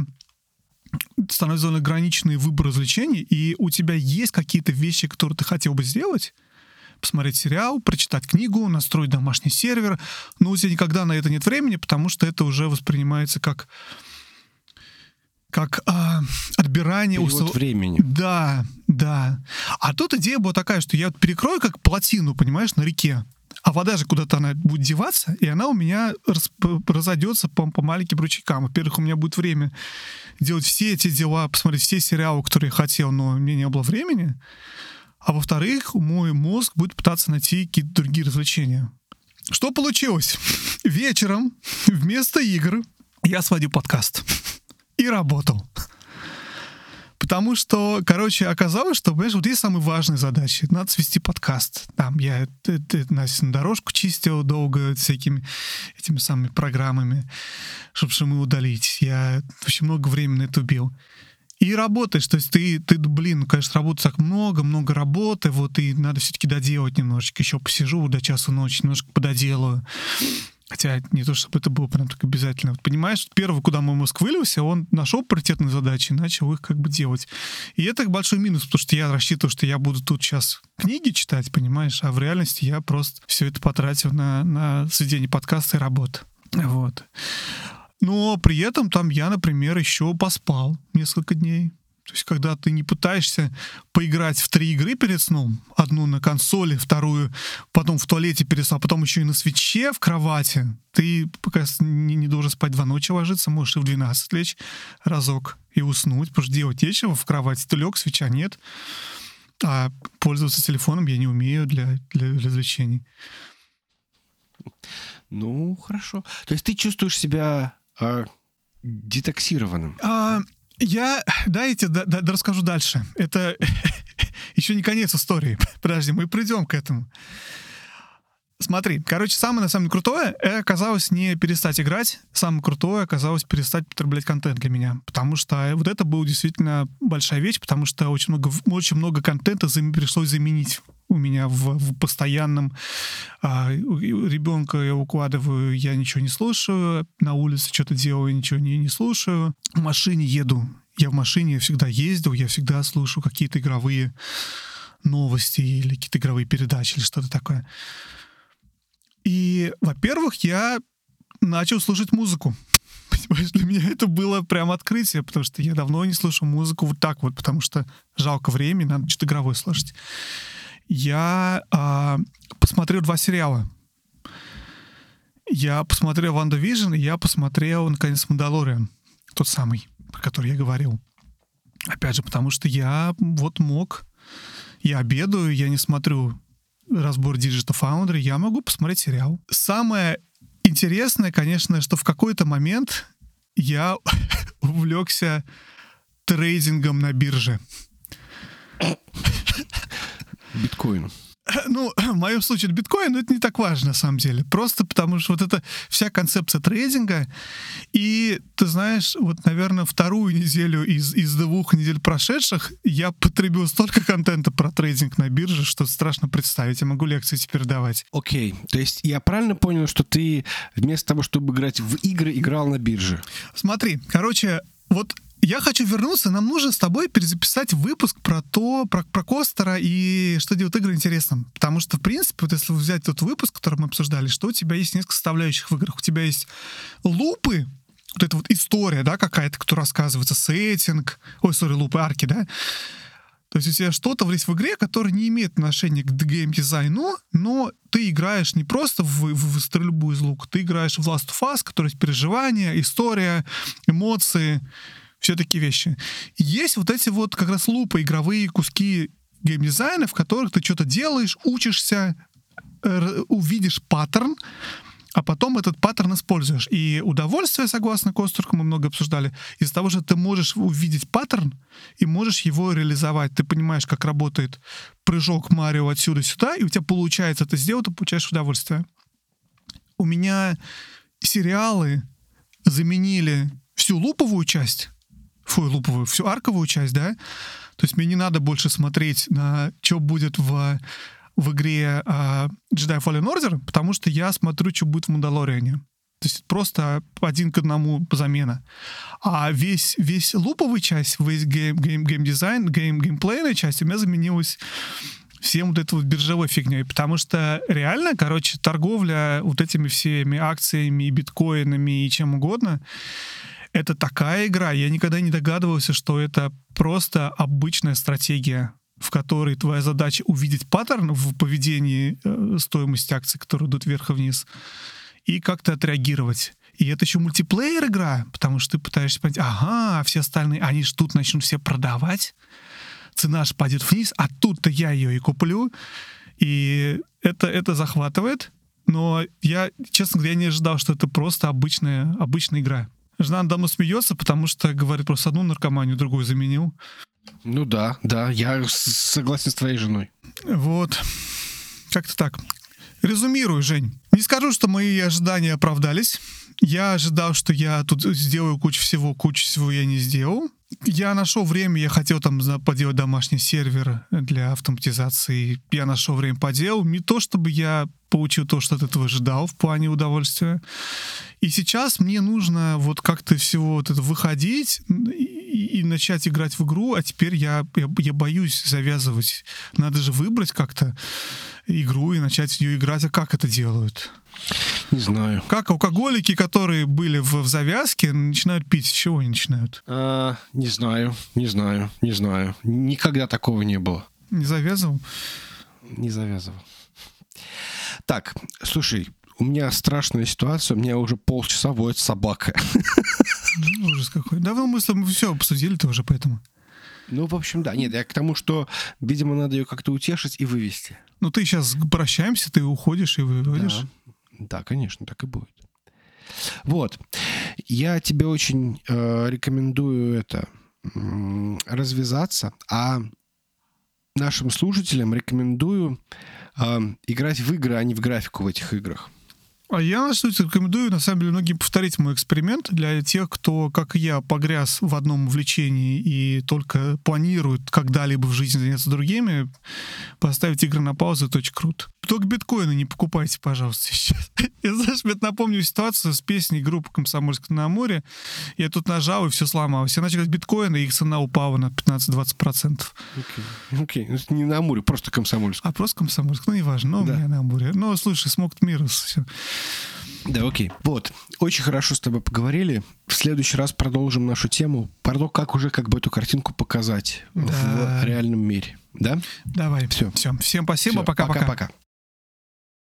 становится ограниченный выбор развлечений, и у тебя есть какие-то вещи, которые ты хотел бы сделать, посмотреть сериал, прочитать книгу, настроить домашний сервер, но у тебя никогда на это нет времени, потому что это уже воспринимается как как а, отбирание усл... времени. Да, да. А тут идея была такая, что я перекрою как плотину, понимаешь, на реке. А вода же куда-то она будет деваться, и она у меня рас, разойдется по, по маленьким ручейкам. Во-первых, у меня будет время делать все эти дела, посмотреть все сериалы, которые я хотел, но мне не было времени. А во-вторых, мой мозг будет пытаться найти какие-то другие развлечения. Что получилось? Вечером вместо игр я сводил подкаст и работал. Потому что, короче, оказалось, что, понимаешь, вот есть самые важные задачи. Надо свести подкаст. Там я на дорожку чистил долго всякими этими самыми программами, чтобы шумы удалить. Я очень много времени это убил. и работаешь. То есть ты, ты блин, ну, конечно, работы так много, много работы, вот, и надо все-таки доделать немножечко. Еще посижу до часу ночи, немножко пододелаю. Хотя не то, чтобы это было прям так обязательно. Вот понимаешь, первый, куда мой мозг вылился, он нашел приоритетные задачи и начал их как бы делать. И это большой минус, потому что я рассчитываю, что я буду тут сейчас книги читать, понимаешь, а в реальности я просто все это потратил на, на сведение подкаста и работы. Вот. Но при этом там я, например, еще поспал несколько дней. То есть, когда ты не пытаешься поиграть в три игры перед сном, одну на консоли, вторую потом в туалете перед сном, а потом еще и на свече в кровати, ты пока не, не должен спать два ночи ложиться, можешь и в 12 лечь разок и уснуть, потому что делать нечего в кровати. Ты лег, свеча нет, а пользоваться телефоном я не умею для, для развлечений. Ну, хорошо. То есть ты чувствуешь себя а, детоксированным? А, я, дайте, да, да, да расскажу дальше. Это еще не конец истории. Подожди, мы придем к этому. Смотри, короче, самое на самом деле крутое э, оказалось не перестать играть, самое крутое оказалось перестать потреблять контент для меня, потому что вот это была действительно большая вещь, потому что очень много, очень много контента пришлось заменить у меня в, в постоянном а, ребенка я укладываю, я ничего не слушаю, на улице что-то делаю, ничего не, не слушаю, в машине еду, я в машине всегда ездил, я всегда слушаю какие-то игровые новости или какие-то игровые передачи или что-то такое. И, во-первых, я начал слушать музыку. Понимаешь, для меня это было прям открытие, потому что я давно не слушаю музыку вот так вот, потому что жалко времени, надо что-то игровое слушать. Я а, посмотрел два сериала. Я посмотрел «WandaVision», и я посмотрел, наконец, «Mandalorian», тот самый, про который я говорил. Опять же, потому что я вот мог, я обедаю, я не смотрю разбор Digital Foundry, я могу посмотреть сериал. Самое интересное, конечно, что в какой-то момент я увлекся трейдингом на бирже. Биткоин. Ну, в моем случае это биткоин, но это не так важно на самом деле. Просто потому что вот эта вся концепция трейдинга, и ты знаешь, вот, наверное, вторую неделю из, из двух недель прошедших я потребил столько контента про трейдинг на бирже, что страшно представить. Я могу лекции теперь давать. Окей, okay. то есть я правильно понял, что ты вместо того, чтобы играть в игры, играл на бирже? Смотри, короче, вот я хочу вернуться. Нам нужно с тобой перезаписать выпуск про то, про, про Костера и что делают игры интересным. Потому что, в принципе, вот если взять тот выпуск, который мы обсуждали, что у тебя есть несколько составляющих в играх. У тебя есть лупы, вот эта вот история, да, какая-то, которая рассказывается, сеттинг, ой, сори, лупы, арки, да, то есть у тебя что-то есть в игре, которое не имеет отношения к геймдизайну, но ты играешь не просто в, в, в стрельбу из лука, ты играешь в Last of Us, который есть переживания, история, эмоции, все такие вещи. Есть вот эти вот как раз лупы, игровые куски геймдизайна, в которых ты что-то делаешь, учишься, увидишь паттерн, а потом этот паттерн используешь. И удовольствие, согласно Костерку, мы много обсуждали, из-за того, что ты можешь увидеть паттерн и можешь его реализовать. Ты понимаешь, как работает прыжок Марио отсюда сюда, и у тебя получается это сделать, ты получаешь удовольствие. У меня сериалы заменили всю луповую часть фу, луповую, всю арковую часть, да, то есть мне не надо больше смотреть на что будет в, в игре uh, Jedi Fallen Order, потому что я смотрю, что будет в Мандалориане. То есть просто один к одному замена. А весь, весь loop овый часть, весь game, game, game design, game, геймплейная часть у меня заменилась всем вот этой вот биржевой фигней, потому что реально, короче, торговля вот этими всеми акциями, биткоинами и чем угодно, это такая игра. Я никогда не догадывался, что это просто обычная стратегия в которой твоя задача увидеть паттерн в поведении э, стоимости акций, которые идут вверх и вниз, и как-то отреагировать. И это еще мультиплеер игра, потому что ты пытаешься понять, ага, все остальные, они ж тут начнут все продавать, цена ж пойдет вниз, а тут-то я ее и куплю. И это, это захватывает, но я, честно говоря, не ожидал, что это просто обычная, обычная игра. Жена давно смеется, потому что говорит просто одну наркоманию, другую заменил. Ну да, да, я согласен с твоей женой. Вот. Как-то так. Резюмирую, Жень. Не скажу, что мои ожидания оправдались. Я ожидал, что я тут сделаю кучу всего, кучу всего я не сделал. Я нашел время, я хотел там поделать домашний сервер для автоматизации. Я нашел время, поделал. Не то, чтобы я получил то, что от этого ожидал в плане удовольствия. И сейчас мне нужно вот как-то всего вот это выходить и, и начать играть в игру, а теперь я, я, я боюсь завязывать. Надо же выбрать как-то игру и начать в нее играть. А как это делают? Не знаю. Как алкоголики, которые были в, в завязке, начинают пить? С чего они начинают? А, не знаю, не знаю, не знаю. Никогда такого не было. Не завязывал? Не завязывал. Так, слушай, у меня страшная ситуация, у меня уже полчаса воет собака. Ну, ужас какой. Давно мы с тобой все обсудили-то уже поэтому. Ну, в общем, да. Нет, я к тому, что, видимо, надо ее как-то утешить и вывести. Ну, ты сейчас прощаемся, ты уходишь и выводишь. Да, да конечно, так и будет. Вот. Я тебе очень э, рекомендую это э, развязаться, а нашим слушателям рекомендую э, играть в игры, а не в графику в этих играх. А я на случай рекомендую, на самом деле, многим повторить мой эксперимент для тех, кто, как и я, погряз в одном увлечении и только планирует когда-либо в жизни заняться другими, поставить игры на паузу, это очень круто. Только биткоины не покупайте, пожалуйста, сейчас. Я, знаешь, мне напомню ситуацию с песней группы «Комсомольск на море». Я тут нажал, и все сломалось. Я начал говорить биткоины, и их цена упала на 15-20%. Окей, okay. okay. не на Амуре, просто Комсомольск. А просто Комсомольск, ну, неважно, но да. у меня на Амуре. Ну, слушай, смог Мирус, все. Да, окей. Вот. Очень хорошо с тобой поговорили. В следующий раз продолжим нашу тему про то, как уже как бы эту картинку показать да. в реальном мире. Да? Давай. Все. Все. Всем спасибо. Пока-пока. Пока-пока.